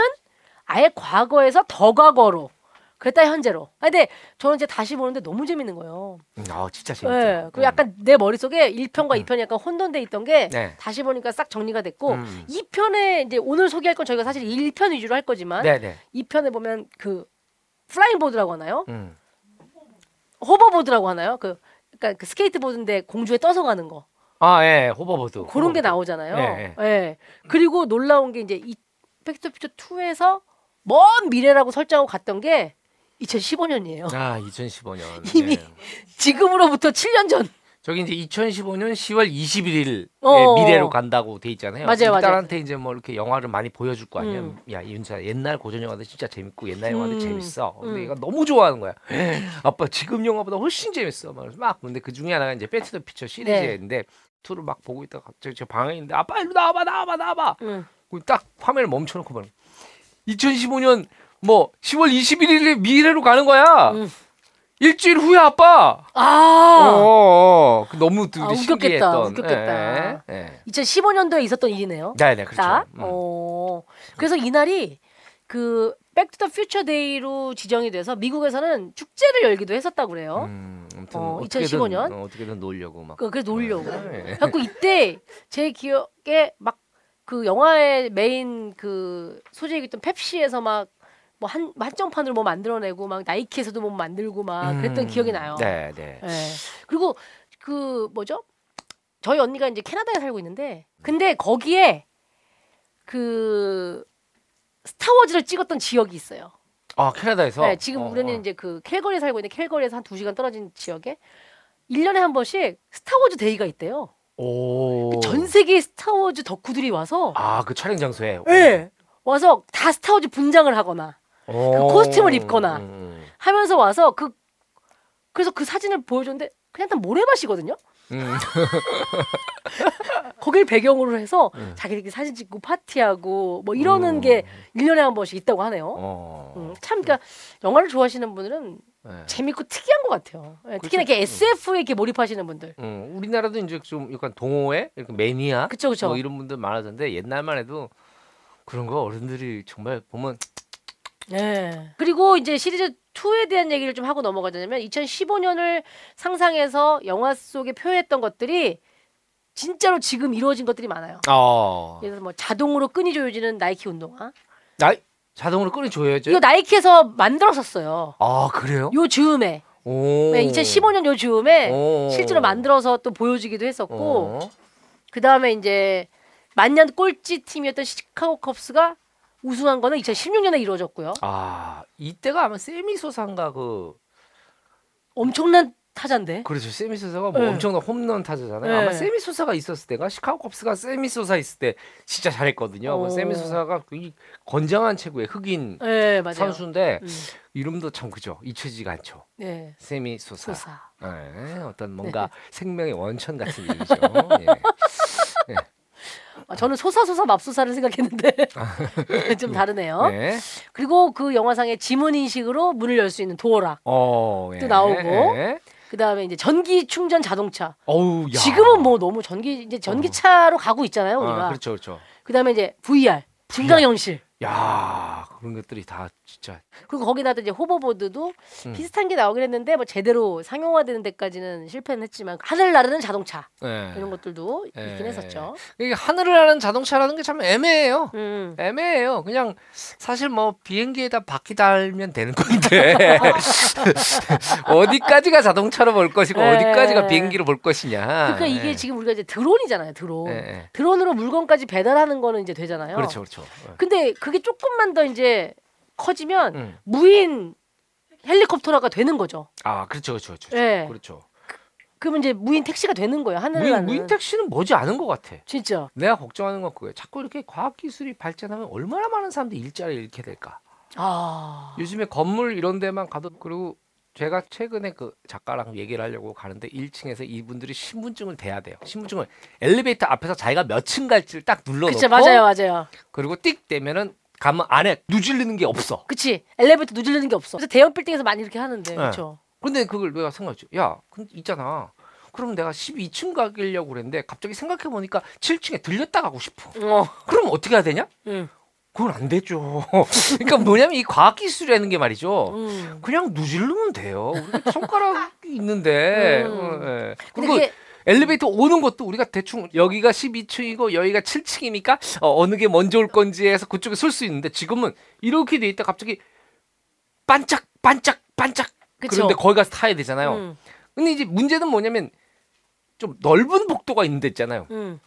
아예 과거에서 더 과거로. 그랬다 현재로. 아, 근데 저는 이제 다시 보는데 너무 재밌는 거예요. 음, 아 진짜 재밌죠. 예. 그 음. 약간 내 머릿속에 1편과 음. 2편이 약간 혼돈돼 있던 게 네. 다시 보니까 싹 정리가 됐고 음. 2편에 이제 오늘 소개할 건 저희가 사실 1편 위주로 할 거지만 네 네. 2편에 보면 그 flying board라고 하나요? 음. 호버보드라고 하나요? 그 그러니까 그 스케이트보드인데 공중에 떠서 가는 거. 아 예, hoverboard. 그런 게 hoverboard. 나오잖아요. 네, 예. 그리고 놀라운 게 이제 이 백투더퓨처 2에서 먼 미래라고 설정하고 갔던 게 2015년이에요. 아 2015년. 이미 지금으로부터 7년 전. 저기 이제 2015년 10월 21일 어. 미래로 간다고 돼 있잖아요. 맞아요, 맞아요. 딸한테 이제 뭐 이렇게 영화를 많이 보여줄 거 아니에요. 음. 야 이윤자 옛날 고전 영화들 진짜 재밌고 옛날 영화들 음. 재밌어. 근데 음. 얘가 너무 좋아하는 거야. 아빠 지금 영화보다 훨씬 재밌어. 막, 막 근데 그 중에 하나가 이제 배트 더 피처 네. 시리즈인데 투를 막 보고 있다가 갑자기 제 방에 있는데 아빠 일로 나와봐 나와봐 나와봐. 응. 그리고 딱 화면을 멈춰놓고 보는. 2015년 뭐 10월 21일에 미래로 가는 거야. 음. 일주일 후에 아빠. 아. 어, 어, 그 너무 둘이 아, 웃겼겠다, 신기했던. 웃겼겠다. 예, 예. 2015년도에 있었던 일이네요. 네, 네, 그렇죠. 딱. 음. 어. 그래서 이날이 그 백투더 퓨처 day로 지정이 돼서 미국에서는 축제를 열기도 했었다고 그래요. 음, 어, 어떻게든 2015 년? 어, 어떻게든 놀려고 막. 그 그래서 놀려고. 네. 갖고 이때 제 기억에 막 그 영화의 메인 그 소재이던 펩시에서 막 뭐 한 한정판으로 뭐 만들어내고 막 나이키에서도 뭐 만들고 막 그랬던 음, 기억이 나요. 네, 네. 예. 그리고 그 뭐죠? 저희 언니가 이제 캐나다에 살고 있는데 근데 거기에 그 스타워즈를 찍었던 지역이 있어요. 아 캐나다에서. 네, 지금 어, 우리는 어. 이제 그 캘거리에 살고 있는데 캘거리에서 한 두 시간 떨어진 지역에 1년에 한 번씩 스타워즈 day가 있대요. 오. 전 세계 스타워즈 덕후들이 와서 아 그 촬영 장소에. 예. 와서 다 스타워즈 분장을 하거나 오. 그 costume을 입거나. 음, 하면서 와서 그 그래서 그 사진을 보여줬는데 그냥 다 모래밭이거든요. 음. 거길 배경으로 해서 음. 자기들끼리 사진 찍고 파티하고 뭐 이러는 음. 게 1년에 한 번씩 있다고 하네요. 어. 음, 참 그러니까 영화를 좋아하시는 분들은 네. 재밌고 특이한 것 같아요. 예, 특히나 이렇게 SF에 이렇게 몰입하시는 분들. 음, 우리나라도 이제 좀 약간 동호회, 이렇게 매니아, 그쵸 그쵸. 뭐 이런 분들 많아졌는데 옛날만 해도 그런 거 어른들이 정말 보면 예. 그리고 이제 시리즈 2에 대한 얘기를 좀 하고 넘어가자면 2015년을 상상해서 영화 속에 표현했던 것들이 진짜로 지금 이루어진 것들이 많아요. 어. 예를 들어 뭐 자동으로 끈이 조여지는 나이키 운동화. 나이 자동으로 꺼내줘야죠. 이거 나이키에서 만들었었어요. 아 그래요? 요 즈음에 오. 네, 2015년 요 즈음에 오. 실제로 만들어서 또 보여주기도 했었고 어. 그 다음에 이제 만년 꼴찌 팀이었던 시카고 컵스가 우승한 거는 2016년에 이루어졌고요. 아 이때가 아마 세미소사인가 그 엄청난 타자인데. 그렇죠 세미소사가 뭐 네. 엄청난 홈런 타자잖아요. 네. 아마 세미소사가 있었을 때가 시카고 컵스가 세미소사 있을 때 진짜 잘했거든요. 그 어. 세미소사가 이 건장한 체구의 흑인 네 맞아요. 선수인데 음, 이름도 참 그죠 잊혀지지가 않죠. 네. 세미소사. 소사. 네, 어떤 뭔가 생명의 원천 같은 이름이죠. 예. 아, 저는 소사소사 맙소사를 생각했는데 좀 다르네요. 아. 네. 그리고 그 영화상의 지문 인식으로 문을 열 수 있는 도어락. 어, 예. 또 나오고. 예. 그 다음에 이제 전기 충전 자동차. 어우, 야. 지금은 뭐 너무 전기 이제 전기차로 가고 있잖아요 우리가. 아, 그렇죠, 그렇죠. 그 다음에 이제 VR 증강현실. 야, 그런 것들이 다 진짜. 그리고 거기다 이제 호버보드도 음. 비슷한 게 나오긴 했는데 뭐 제대로 상용화되는 데까지는 실패는 했지만 하늘 나르는 자동차 예. 이런 것들도 있긴 예. 했었죠. 이게 하늘을 나는 자동차라는 게 참 애매해요. 음. 애매해요. 그냥 사실 뭐 비행기에다 바퀴 달면 되는 건데 어디까지가 자동차로 볼 것이고 예. 어디까지가 비행기로 볼 것이냐. 그러니까 이게 예. 지금 우리가 이제 드론이잖아요, 드론. 예, 예. 드론으로 물건까지 배달하는 거는 이제 되잖아요. 그렇죠, 그렇죠. 예. 근데 그게 조금만 더 이제 커지면 음. 무인 헬리콥터가 되는 거죠. 아, 그렇죠, 그렇죠, 그렇죠. 예. 그렇죠. 그러면 이제 무인 택시가 되는 거예요. 하늘 무인, 나는. 무인 택시는 뭐지 않은 것 같아. 진짜. 내가 걱정하는 건 그거예요. 자꾸 이렇게 과학 기술이 발전하면 얼마나 많은 사람들이 일자리를 잃게 될까. 아. 요즘에 건물 이런 데만 가도 그리고 제가 최근에 그 작가랑 얘기를 하려고 가는데 1층에서 이분들이 신분증을 대야 돼요. 신분증을 엘리베이터 앞에서 자기가 몇 층 갈지를 딱 눌러놓고 그치 맞아요, 맞아요. 그리고 띡 되면은 가면 안에 누질리는 게 없어. 그치 엘리베이터 누질르는 게 없어. 그래서 대형 빌딩에서 많이 이렇게 하는데 그렇죠. 근데 그걸 내가 생각했죠. 야, 근데 있잖아. 그럼 내가 12층 가려고 그랬는데 갑자기 생각해 보니까 7층에 들렸다 가고 싶어. 어. 그럼 어떻게 해야 되냐? 응. 그건 안 되죠. 그러니까 뭐냐면 이 과학 기술이라는 게 말이죠. 음. 그냥 누질르면 돼요. 우리가 손가락이 있는데. 음. 어, 예. 그리고 그게 엘리베이터 오는 것도 우리가 대충 여기가 12층이고 여기가 7층이니까 어, 어느 게 먼저 올 건지 해서 그쪽에 설 수 있는데 지금은 이렇게 돼 있다 갑자기 반짝 반짝 반짝 그쵸. 그런데 거기 가서 타야 되잖아요. 음. 근데 이제 문제는 뭐냐면 좀 넓은 복도가 있는 데 있잖아요. 음.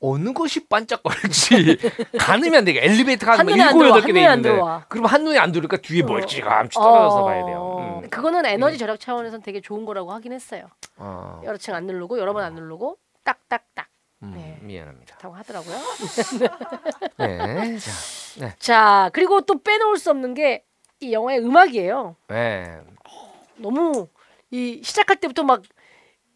어느 것이 반짝거릴지 가늠이 안. 엘리베이터가 한 한눈에 안 일곱 여덟 개돼 한눈에 안 있는데. 그럼 한 눈에 안 들어오니까 뒤에 멀찌감치 떨어져서 어. 봐야 돼요. 음. 그거는 에너지 절약 차원에서는 되게 좋은 거라고 하긴 했어요. 어, 여러 층 안 누르고 여러 번 안 누르고 딱딱딱 음, 네. 미안합니다. 하고 하더라고요. 네, 자, 네, 자 그리고 또 빼놓을 수 없는 게 이 영화의 음악이에요. 네, 너무 이 시작할 때부터 막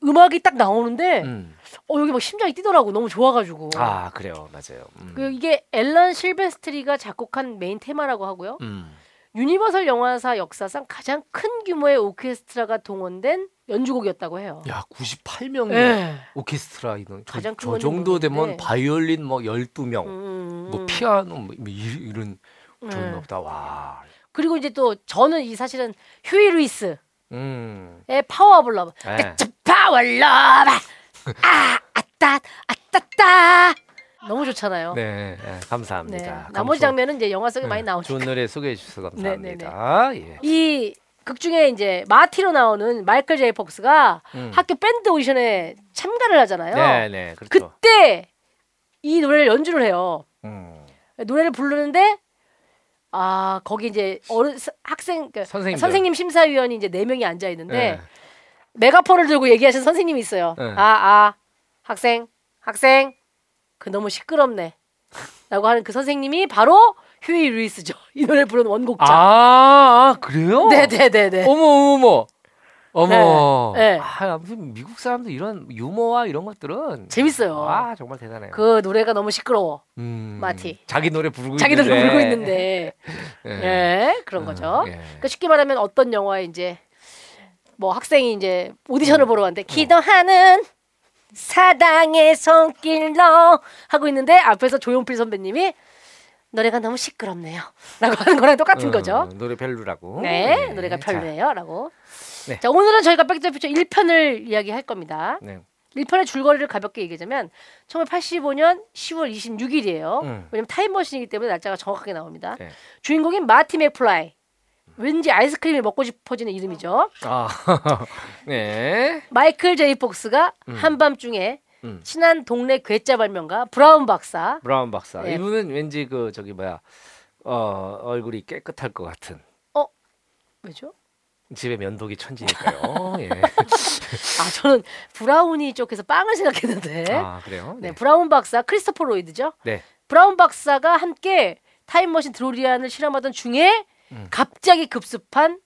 음악이 딱 나오는데 음. 어 여기 막 심장이 뛰더라고 너무 좋아가지고. 아 그래요, 맞아요. 음. 그 이게 앨런 실베스트리가 작곡한 메인 테마라고 하고요. 음. 유니버설 영화사 역사상 가장 큰 규모의 오케스트라가 동원된 연주곡이었다고 해요. 야, 98명이 예. 오케스트라 이런 저, 가장 큰 저 정도 되면. 바이올린 뭐 12명, 음, 뭐 음. 피아노 뭐 이- 이런 좋은 네. 없다. 와. 그리고 이제 또 저는 이 사실은 휴이 루이스의 음. Power of Love. 네. Power Love. 아, 아따, 아따따. 너무 좋잖아요. 네, 네, 감사합니다. 네. 나머지 장면은 이제 영화 속에 많이 나오니까. 좋은 노래 소개해 주셔서 네, 감사합니다. 예. 이 극 중에 이제 마티로 나오는 마이클 제이 폭스가 음. 학교 밴드 오디션에 참가를 하잖아요. 네, 네, 그렇죠. 그때 이 노래를 연주를 해요. 음. 노래를 부르는데 아 거기 이제 어른 스- 학생 그 선생님들. 선생님 심사위원이 이제 네 명이 앉아 있는데 네. 메가폰을 들고 얘기하시는 선생님이 있어요. 네. 아 아 학생 학생 그 너무 시끄럽네. 라고 하는 그 선생님이 바로 휴이 루이스죠. 이 노래 부르는 원곡자. 아, 아, 그래요? 네네네네. 어머 어머 어머. 어머. 네, 네. 아, 아무튼 미국 사람들 이런 유머와 이런 것들은 재밌어요. 아, 정말 대단해요. 그 노래가 너무 시끄러워. 음, 마티. 자기 노래 부르고 자기 있는데. 노래 부르고 있는데. 예. 예, 그런 거죠. 예. 그러니까 쉽게 말하면 어떤 영화에 이제 뭐 학생이 이제 음. 오디션을 보러 왔는데 기도하는 사랑의 손길로 하고 있는데 앞에서 조용필 선배님이 노래가 너무 시끄럽네요. 라고 하는 거랑 똑같은 어, 거죠. 노래 별로라고. 네, 예. 노래가 자, 별로예요. 라고. 네. 자, 오늘은 저희가 백투더퓨처 1편을 이야기할 겁니다. 네. 1편의 줄거리를 가볍게 얘기하자면 1985년 10월 26일이에요. 음. 왜냐면 타임머신이기 때문에 날짜가 정확하게 나옵니다. 네. 주인공인 마티 맥플라이. 왠지 아이스크림이 먹고 싶어지는 이름이죠. 아, 네. 마이클 제이 폭스가 음. 한밤중에 음. 친한 동네 괴짜 발명가 브라운 박사 브라운 박사. 네. 이분은 왠지 그 저기 뭐야 어 얼굴이 깨끗할 것 같은 왜죠? 집에 면도기 천지니까요. 예. 아 저는 브라우니 쪽에서 빵을 생각했는데 아 그래요? 네, 브라운 박사 크리스토퍼 로이드죠. 네. 브라운 박사가 함께 타임머신 드로리안을 실험하던 중에 음. 갑자기 급습한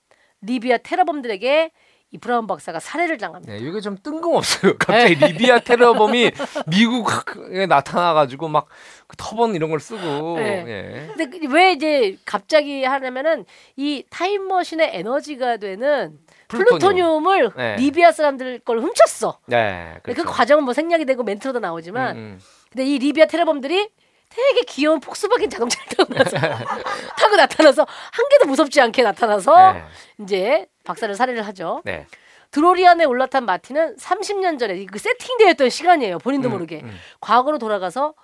리비아 테러범들에게 이 브라운 박사가 살해를 당합니다. 네, 이게 좀 뜬금없어요. 갑자기 리비아 테러범이 미국에 나타나가지고 막 그 터번 이런 걸 쓰고. 네. 예. 근데 그- 왜 이제 갑자기 하냐면은 이 타임머신의 에너지가 되는 플루토늄. 플루토늄을 네. 리비아 사람들 걸 훔쳤어. 네, 그 그렇죠. 과정은 뭐 생략이 되고 멘트로도 나오지만 음, 음. 근데 이 리비아 테러범들이 되게 귀여운 폭스바겐 자동차를 타고, 나서 타고 나타나서 한 개도 무섭지 않게 나타나서 네. 이제 박사를 살해를 하죠. 네. 드로리안에 올라탄 마티는 30년 전에 그 세팅되어 있던 시간이에요. 본인도 음, 모르게. 음. 과거로 돌아가서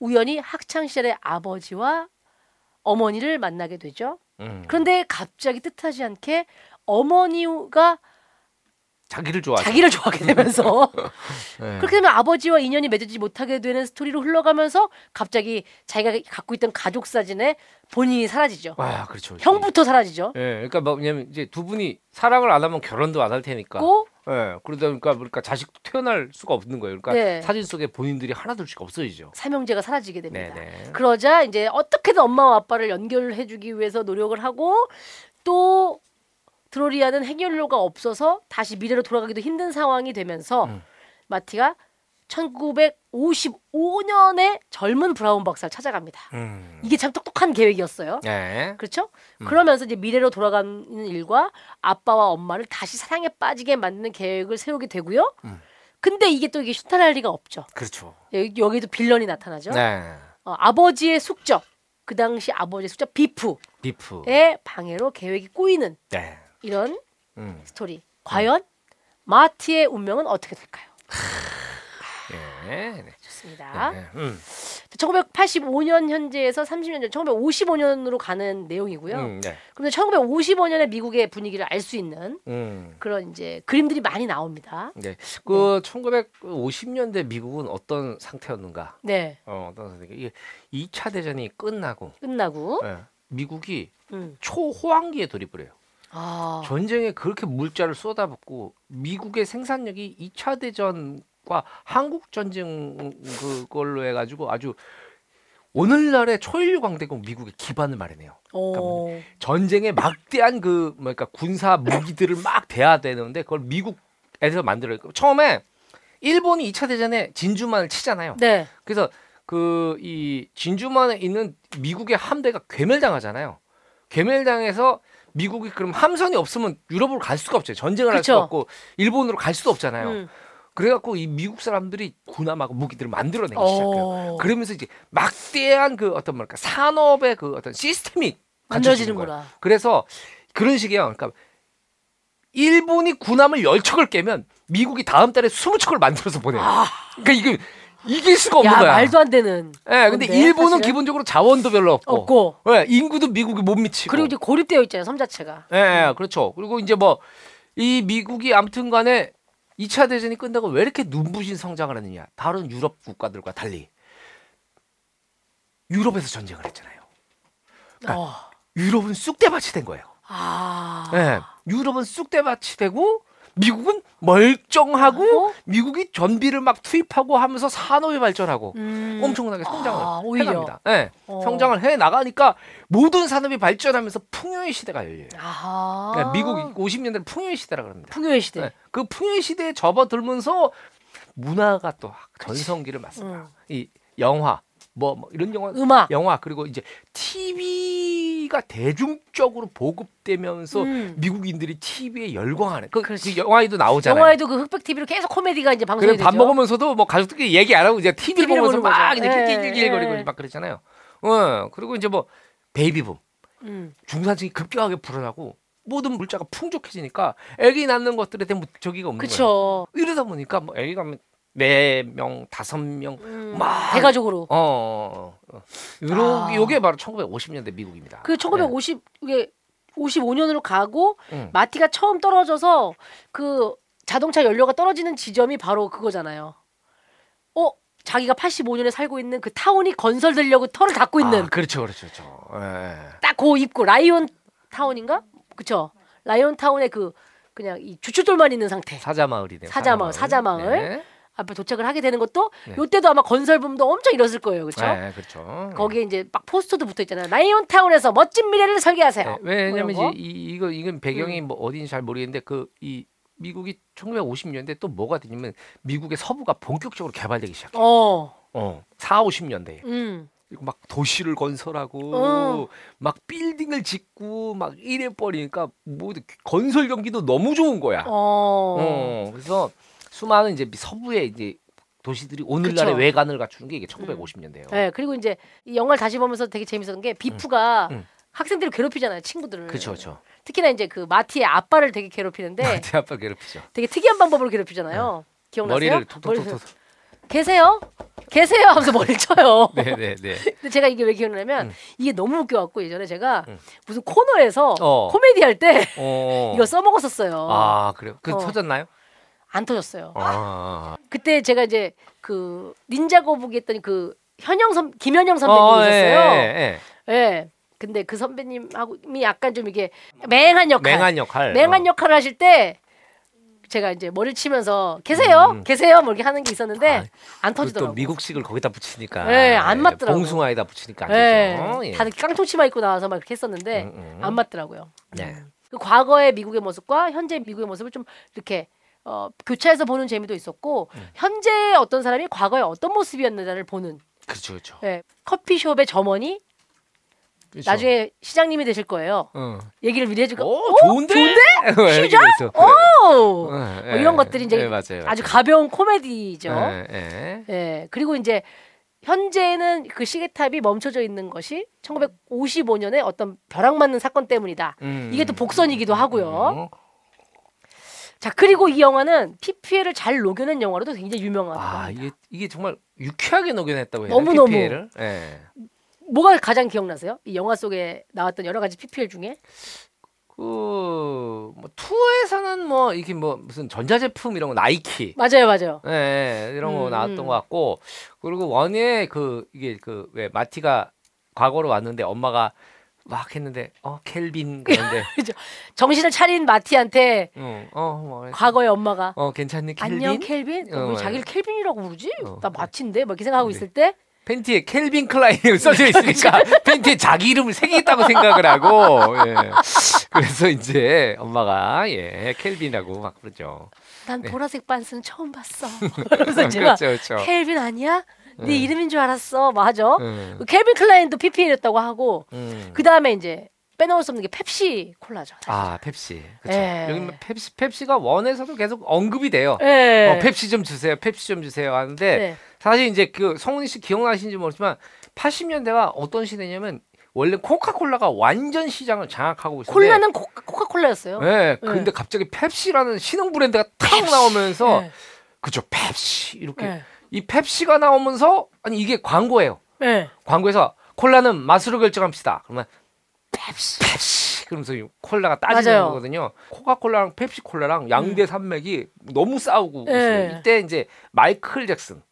우연히 학창 시절의 아버지와 어머니를 만나게 되죠. 음. 그런데 갑자기 뜻하지 않게 어머니가 자기를 좋아하죠. 자기를 좋아하게 되면서 네. 그렇게 되면 아버지와 인연이 맺어지지 못하게 되는 스토리로 흘러가면서 갑자기 자기가 갖고 있던 가족 사진에 본인이 사라지죠. 와, 그렇죠. 형부터 사라지죠. 예, 그러니까 뭐 왜냐면 이제 두 분이 사랑을 안 하면 결혼도 안 할 테니까. 고 예, 그러다 보니까 그러니까 자식도 태어날 수가 없는 거예요. 그러니까 네. 사진 속에 본인들이 하나둘씩 없어지죠. 삼형제가 사라지게 됩니다. 네, 네. 그러자 이제 어떻게든 엄마와 아빠를 연결해주기 위해서 노력을 하고 또 드로리아는 행연료가 없어서 다시 미래로 돌아가기도 힘든 상황이 되면서 음. 마티가 1955년에 젊은 브라운 박사를 찾아갑니다. 음. 이게 참 똑똑한 계획이었어요. 네. 그렇죠? 음. 그러면서 이제 미래로 돌아가는 일과 아빠와 엄마를 다시 사랑에 빠지게 만드는 계획을 세우게 되고요. 음. 근데 이게 또 이게 슈탈할 리가 없죠. 그렇죠. 여기, 여기 도 빌런이 나타나죠. 네. 어, 아버지의 숙적, 그 당시 아버지의 숙적 비프의 리프. 방해로 계획이 꼬이는 네. 이런 음. 스토리. 과연 마티의 운명은 어떻게 될까요? 예. 네. 좋습니다. 네. 음. 1985년 현재에서 30년 전, 1955년으로 가는 내용이고요. 음, 네. 그런데 1955년의 미국의 분위기를 알 수 있는 음. 그런 이제 그림들이 많이 나옵니다. 네. 그 1950년대 미국은 어떤 상태였는가? 네, 어, 어떤 상태? 이게 2차 대전이 끝나고 끝나고. 예, 미국이 음. 초호황기에 돌입을 해요. 아, 전쟁에 그렇게 물자를 쏟아붓고 미국의 생산력이 2차 대전과 한국 전쟁 그걸로 해가지고 아주 오늘날의 초일류 강대국 미국의 기반을 마련해요. 오, 전쟁에 막대한 그 뭐랄까 군사 무기들을 막 대야 되는데 그걸 미국에서 만들어요. 처음에 일본이 2차 대전에 진주만을 치잖아요. 네, 그래서 그 이 진주만에 있는 미국의 함대가 괴멸당하잖아요. 괴멸당해서 미국이 그럼 함선이 없으면 유럽으로 갈 수가 없죠. 전쟁을 할. 수가 없고 일본으로 갈 수도 없잖아요. 음. 그래갖고 이 미국 사람들이 군함하고 무기들을 만들어내기 시작해요. 어, 그러면서 이제 막대한 그 어떤 뭐랄까 산업의 그 어떤 시스템이 갖춰지는 거예요. 그래서 그런 식이에요. 그러니까 일본이 군함을 열 척을 깨면 미국이 다음 달에 스무 척을 만들어서 보내요. 그러니까 이게 이길 수가 없는 야, 거야. 말도 안 되는. 예, 근데 건데, 일본은 사실은? 기본적으로 자원도 별로 없고, 없고. 예, 인구도 미국이 못 미치고. 그리고 이제 고립되어 있잖아요, 섬 자체가. 예, 예, 그렇죠. 그리고 이제 뭐 이 미국이 아무튼 간에 2차 대전이 끝나고 왜 이렇게 눈부신 성장을 했느냐? 다른 유럽 국가들과 달리 유럽에서 전쟁을 했잖아요. 그러니까 어. 유럽은 쑥대밭이 된 거예요. 아, 예, 유럽은 쑥대밭이 되고 미국은 멀쩡하고 어? 미국이 전비를 막 투입하고 하면서 산업이 발전하고 음. 엄청나게 성장을 아. 해갑니다. 예, 어. 성장을 해 나가니까 모든 산업이 발전하면서 풍요의 시대가 열려요. 그러니까 미국 50년대 풍요의 시대라 그럽니다. 풍요의 시대. 네, 그 풍요의 시대에 접어들면서 문화가 또 전성기를 맞습니다. 음. 이 영화 뭐, 뭐 이런 영화 음악. 영화 그리고 이제 TV가 대중적으로 보급되면서 음. 미국인들이 TV에 열광하는 그. 그 영화에도 나오잖아요. 영화에도 그 흑백 TV로 계속 코미디가 이제 방송이 되죠. 밥 먹으면서도 뭐 가족들끼리 얘기 안 하고 이제 TV를 TV를 보면서 막 거죠. 이렇게 예, 낄낄낄거리고 예. 막 그러잖아요. 어, 그리고 이제 뭐 베이비붐 음. 중산층이 급격하게 불어나고 모든 물자가 풍족해지니까 아기 낳는 것들에 대한 뭐 저기가 없는 거예요. 그쵸. 이러다 보니까 뭐 아기가 네 명, 다섯 명, 음, 막- 대가족으로. 어, 어. 요러, 아. 요게 바로 1950년대 미국입니다. 그 1950, 이게 55년으로 가고 음. 마티가 처음 떨어져서 그 자동차 연료가 떨어지는 지점이 바로 그거잖아요. 어? 자기가 85년에 살고 있는 그 타운이 건설되려고 털을 닫고 있는 아, 그렇죠, 그렇죠, 그렇죠. 예. 딱그 입구 라이온 타운인가? 그쵸? 라이온 타운에 그 그냥 이 주춧돌만 있는 상태. 사자 마을이네요. 사자 마을, 사자 마을. 네. 앞에 도착을 하게 되는 것도 네. 요때도 아마 건설붐도 엄청 일었을 거예요. 그렇죠? 네, 그렇죠. 거기에 이제 막 포스터도 붙어 있잖아요. 라이온 타운에서 멋진 미래를 설계하세요. 네, 왜냐면 뭐 이제 이, 이거 이건 배경이 음. 뭐 어딘지 잘 모르겠는데 그 이 미국이 1950년대 또 뭐가 되냐면 미국의 서부가 본격적으로 개발되기 시작해. 요 어. 어, 4, 50년대에. 음. 그리고 막 도시를 건설하고 어. 막 빌딩을 짓고 막 이래 버리니까 뭐 건설 경기도 너무 좋은 거야. 어. 어, 그래서 수많은 이제 서부의 이제 도시들이 오늘날의 그쵸. 외관을 갖추는 게 이게 1950년대예요. 네, 그리고 이제 이 영화를 다시 보면서 되게 재밌었던 게 비프가 음. 학생들을 괴롭히잖아요, 친구들을. 그렇죠, 그렇죠. 특히나 이제 그 마티의 아빠를 되게 괴롭히는데 제 아빠 괴롭히죠. 되게 특이한 방법으로 괴롭히잖아요. 기억나세요? 머리를 머리- 톡톡톡톡. 계세요? 계세요? 하면서 머리를 쳐요. 네, 네, 네. 근데 제가 이게 왜 기억나냐면 음. 이게 너무 웃겨갖고 예전에 제가 음. 무슨 코너에서 어. 코미디 할 때 어. 이거 써먹었었어요. 아, 그래요? 그 어. 터졌나요? 안 터졌어요. 아. 그때 제가 이제 그 닌자 거북이 했더니 그 현영 선 김현영 어, 선배님이셨어요. 예, 예, 예. 근데 그 선배님하고이 약간 좀 이게 맹한 예. 역할, 맹한 역할. 맹한 어. 역할을 하실 때 제가 이제 머리를 치면서 계세요, 음. 계세요, 뭐 이렇게 하는 게 있었는데 아, 안 터지더라고. 또 미국식을 거기다 붙이니까. 예, 안 맞더라고. 봉숭아에다 붙이니까 안 예. 되죠. 예. 다들 깡통 치마 입고 나와서 막 그렇게 했었는데 음, 음. 안 맞더라고요. 네. 그 과거의 미국의 모습과 현재 미국의 모습을 좀 이렇게 어, 교차해서 보는 재미도 있었고 음. 현재 어떤 사람이 과거에 어떤 모습이었는가를 보는 그렇죠, 그렇죠. 예. 커피숍의 점원이 그렇죠. 나중에 시장님이 되실 거예요. 어. 얘기를 미리 해주고 오, 좋은데? 좋은데? 시장? 오! 오! 뭐 이런 것들이 이제 예, 맞아요. 아주 맞아요. 가벼운 코미디죠. 예, 예. 예. 그리고 이제 현재는 그 시계탑이 멈춰져 있는 것이 1955년에 어떤 벼락 맞는 사건 때문이다. 음. 이게 또 복선이기도 하고요. 음. 자 그리고 이 영화는 PPL을 잘 녹여낸 영화로도 굉장히 유명하다고 아. 이게 이게 정말 유쾌하게 녹여냈다고 해요. 너무 너무. PPL을. 예. 뭐가 가장 기억나세요? 이 영화 속에 나왔던 여러 가지 PPL 중에 그뭐 two에서는 뭐 이게 뭐 무슨 전자제품 이런 거 나이키 맞아요, 맞아요. 예, 예, 이런 거 음, 나왔던 음. 것 같고 그리고 one에 그 이게 그 왜 마티가 과거로 왔는데 엄마가 막 했는데 어 켈빈 그런데 정신을 차린 마티한테 어뭐 과거의 엄마가 어 괜찮니 켈빈 안녕 켈빈? 어, 왜 맞아. 자기를 켈빈이라고 부르지? 어. 나 마티인데? 막 이렇게 생각하고 네. 있을 때 팬티에 켈빈 클라인이 써져 있으니까 팬티에 자기 이름을 새기겠다고 생각을 하고 예. 그래서 이제 엄마가 예 켈빈이라고 막 그러죠. 난 네. 보라색 반스는 처음 봤어. 그래서 제가 그렇죠, 그렇죠. 켈빈 아니야? 네 음. 이름인 줄 알았어. 맞아. 음, 그 켈빈 클라인도 PPL이었다고 하고 음. 그 다음에 이제 빼놓을 수 없는 게 펩시 콜라죠. 사실. 아 펩시 그렇죠. 예. 여기 뭐 펩시 펩시가 원에서도 계속 언급이 돼요. 예. 어, 펩시 좀 주세요. 펩시 좀 주세요 하는데 네. 사실 이제 그 성훈이 씨 기억나시는지 모르지만 80년대가 어떤 시대냐면 원래 코카콜라가 완전 시장을 장악하고 있었는데 콜라는 코, 코카콜라였어요. 네, 근데 갑자기 펩시라는 신흥 브랜드가 탁 나오면서 네. 그죠 펩시 이렇게 네. 이 펩시가 나오면서 아니 이게 광고예요. 네. 광고에서 콜라는 맛으로 결정합시다. 그러면 펩시 펩시 그러면서 이 콜라가 따지는 맞아요. 거거든요. 코카콜라랑 펩시콜라랑 양대 산맥이 너무 싸우고 네. 있어요. 이때 이제 마이클 잭슨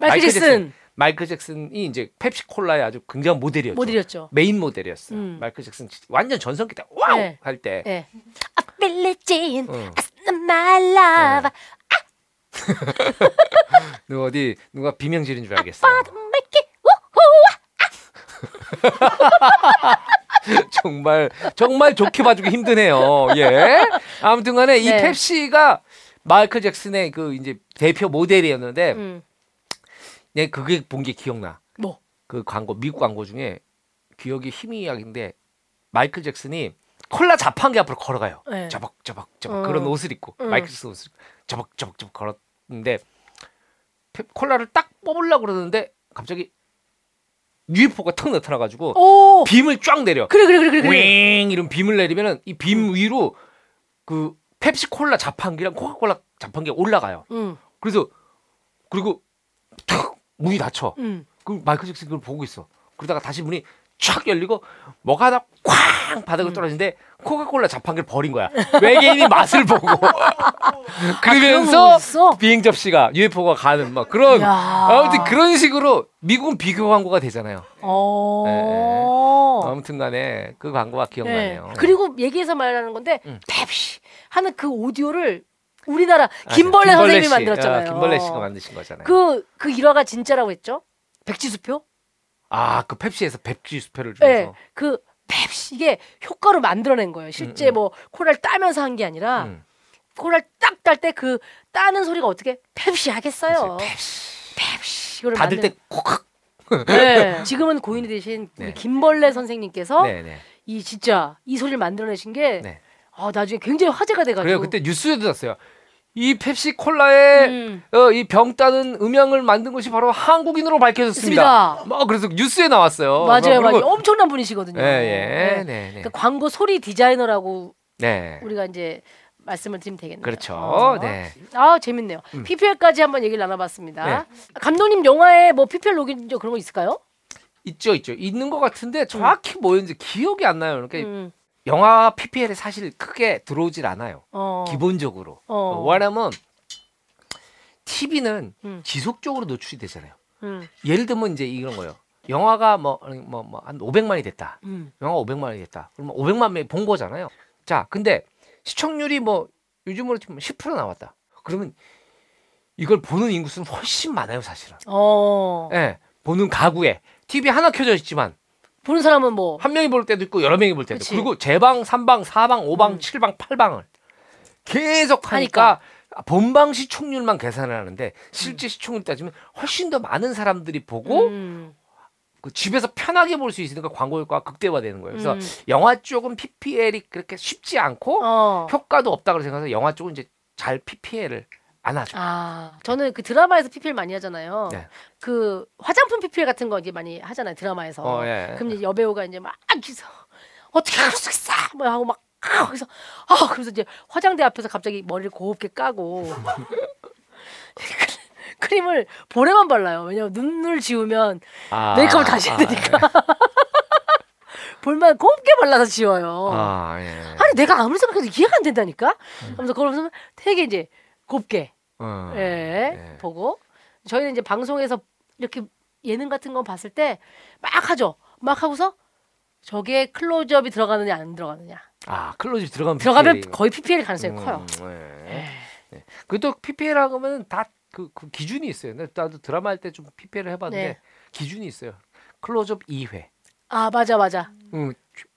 마이클 잭슨 마이클 잭슨이 이제 펩시콜라의 아주 굉장한 모델이었죠. 모델이었죠. 메인 모델이었어요. 음. 마이클 잭슨 완전 전성기 때 와우 네. 할 때. 예. I feel it in 어. my love. 누가 어디 누가 비명 지른 줄 it. 정말 정말 좋게 봐주기 힘드네요. 예. 아무튼간에 이 네. 펩시가 마이클 잭슨의 그 이제 대표 모델이었는데, 음. 네 그게 본 게 기억나. 뭐? 그 광고 미국 광고 중에 기억이 희미하긴데 마이클 잭슨이 콜라 자판기 앞으로 걸어가요. 네. 저벅저벅 저벅 어. 그런 옷을 입고 음. 마이클 잭슨 옷을 입고 저벅 저벅 저벅 걸었 페- 콜라를 딱 뽑으려고 그러는데 갑자기 UFO가 턱 나타나가지고 오. 빔을 쫙 내려. 그래 그래 그래 그래. 윙 이런 빔을 내리면은 이 빔 위로 그 펩시콜라 자판기랑 코카콜라 자판기가 올라가요. 응. 그래서 그리고 탁 문이 닫혀. 응. 그 마이클 잭슨이 그걸 보고 있어. 그러다가 다시 문이 촥 열리고 뭐가 하나 쾅 바닥으로 음. 떨어지는데 코카콜라 자판기를 버린 거야. 외계인이 맛을 보고 아, 그러면서 거 있어? 비행 접시가 UFO가 가는 막 그런 야. 아무튼 그런 식으로 미국은 비교 광고가 되잖아요. 어. 아무튼간에 그 광고가 기억나네요. 네. 그리고 얘기해서 말하는 건데 음. 펩시 하는 그 오디오를 우리나라 아, 김벌레 선생님이 씨. 만들었잖아요. 아, 김벌레 씨가 만드신 거잖아요. 그, 그 일화가 진짜라고 했죠? 백지수표? 아 그 펩시에서 펩시 수표를 네. 주면서 그 펩시 이게 효과로 만들어낸 거예요. 실제 음, 음. 뭐 콜라를 따면서 한 게 아니라 음. 콜라를 딱 딸 때 그 따는 소리가 어떻게 펩시 하겠어요. 펩시 펩시 닫을 만든- 때 콕. 네. 지금은 고인이 되신 우리 네. 김벌레 선생님께서 네네. 이 진짜 이 소리를 만들어내신 게 네. 아, 나중에 굉장히 화제가 돼가지고 그래요. 그때 뉴스에도 났어요. 이 펩시 콜라에 음. 어, 이병 따는 음향을 만든 것이 바로 한국인으로 밝혀졌습니다. 있습니다. 뭐 그래서 뉴스에 나왔어요. 맞아요, 뭐 맞아요. 엄청난 분이시거든요. 예, 예, 네. 네, 네, 그러니까 광고 소리 디자이너라고 네. 우리가 이제 말씀을 드리면 되겠네요. 그렇죠. 어. 네. 아 재밌네요. 음. PPL까지 한번 얘기를 나눠봤습니다. 네. 감독님 영화에 뭐 PPL 적 그런 거 있을까요? 있죠, 있죠. 있는 것 같은데 정확히 뭐였는지 기억이 안 나요. 그러니까 음. 영화 PPL에 사실 크게 들어오질 않아요. 어. 기본적으로. 어. 왜냐면 TV는 음. 지속적으로 노출이 되잖아요. 음. 예를 들면 이제 이런 거예요. 영화가 뭐 뭐 뭐 한 500만이 됐다. 음. 영화 500만이 됐다. 그러면 500만 명이 본 거잖아요. 자, 근데 시청률이 뭐 요즘으로 치면 10% 나왔다. 그러면 이걸 보는 인구수는 훨씬 많아요, 사실은. 어. 예. 보는 가구에 TV 하나 켜져 있지만 보는 사람은 뭐 한 명이 볼 때도 있고 여러 명이 볼 때도 그치. 그리고 제방, 삼방, 사방, 오방, 음. 칠방, 팔방을 계속 하니까 본방 시청률만 계산을 하는데 실제 시청률 따지면 훨씬 더 많은 사람들이 보고 음. 그 집에서 편하게 볼 수 있으니까 광고 효과가 극대화되는 거예요. 그래서 음. 영화 쪽은 PPL이 그렇게 쉽지 않고 어. 효과도 없다고 생각해서 영화 쪽은 이제 잘 PPL을 안 하죠. 아, 저는 그 드라마에서 PPL 많이 하잖아요. 네. 그 화장품 PPL 같은 거 이제 많이 하잖아요 드라마에서. 어, 예. 그럼 이제 여배우가 이제 막 기서 어떻게 할 수 있어? 뭐 하고 막 아, 그래서 아 그래서 이제 화장대 앞에서 갑자기 머리를 곱게 까고 크림을 볼에만 발라요. 왜냐면 눈을 지우면 아, 메이크업을 다시 해야 되니까. 볼만 곱게 발라서 지워요. 아, 예. 아니 내가 아무리 생각해도 이해가 안 된다니까. 그러면서 그걸 보면 되게 이제 곱게 어, 예, 예. 보고 저희는 이제 방송에서 이렇게 예능 같은 거 봤을 때 막 하죠. 막 하고서 저게 클로즈업이 들어가느냐 안 들어가느냐. 아, 클로즈 들어가면 들어가면 PPL. 거의 PPL 가능성이 음, 커요. 예. 네. 그또 PPL 하면 다그 그 기준이 있어요. 근데 나도 드라마 할 때 좀 PPL을 해봤는데 네. 기준이 있어요. 클로즈업 2회. 아 맞아 맞아. 음,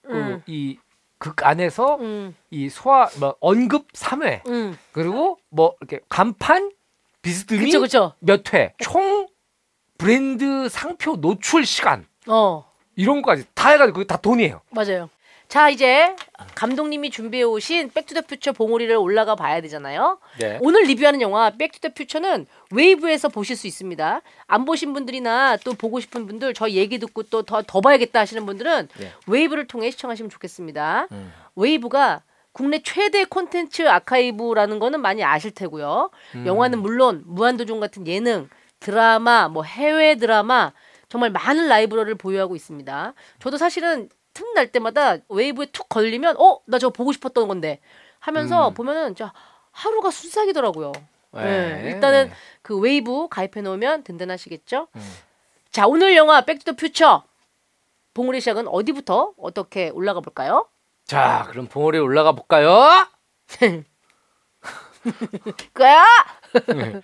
음. 이 극 안에서 음, 이 소화 뭐 언급 3회 음, 그리고 뭐 이렇게 간판 비스듬히. 몇 회, 총 브랜드 상표 노출 시간 어 이런 거까지 다 해가지고 그게 다 돈이에요. 맞아요. 자 이제 감독님이 준비해 오신 백투더퓨처 봉우리를 올라가 봐야 되잖아요. 네. 오늘 리뷰하는 영화 백투더퓨처는 웨이브에서 보실 수 있습니다. 안 보신 분들이나 또 보고 싶은 분들 저 얘기 듣고 또 더 더 봐야겠다 하시는 분들은 네. 웨이브를 통해 시청하시면 좋겠습니다. 음. 웨이브가 국내 최대 콘텐츠 아카이브라는 거는 많이 아실 테고요. 음. 영화는 물론 무한도전 같은 예능, 드라마, 뭐 해외 드라마 정말 많은 라이브러리를 보유하고 있습니다. 저도 사실은 틈날 때마다 웨이브에 툭 걸리면 어 나 저거 보고 싶었던 건데 하면서 음. 보면은 진짜 하루가 순삭이더라고요. 네. 네, 일단은 그 웨이브 가입해 놓으면 든든하시겠죠. 음. 자 오늘 영화 백투더 퓨처 봉우리 시작은 어디부터 어떻게 올라가 볼까요? 자, 그럼 봉오리 올라가 볼까요? 그야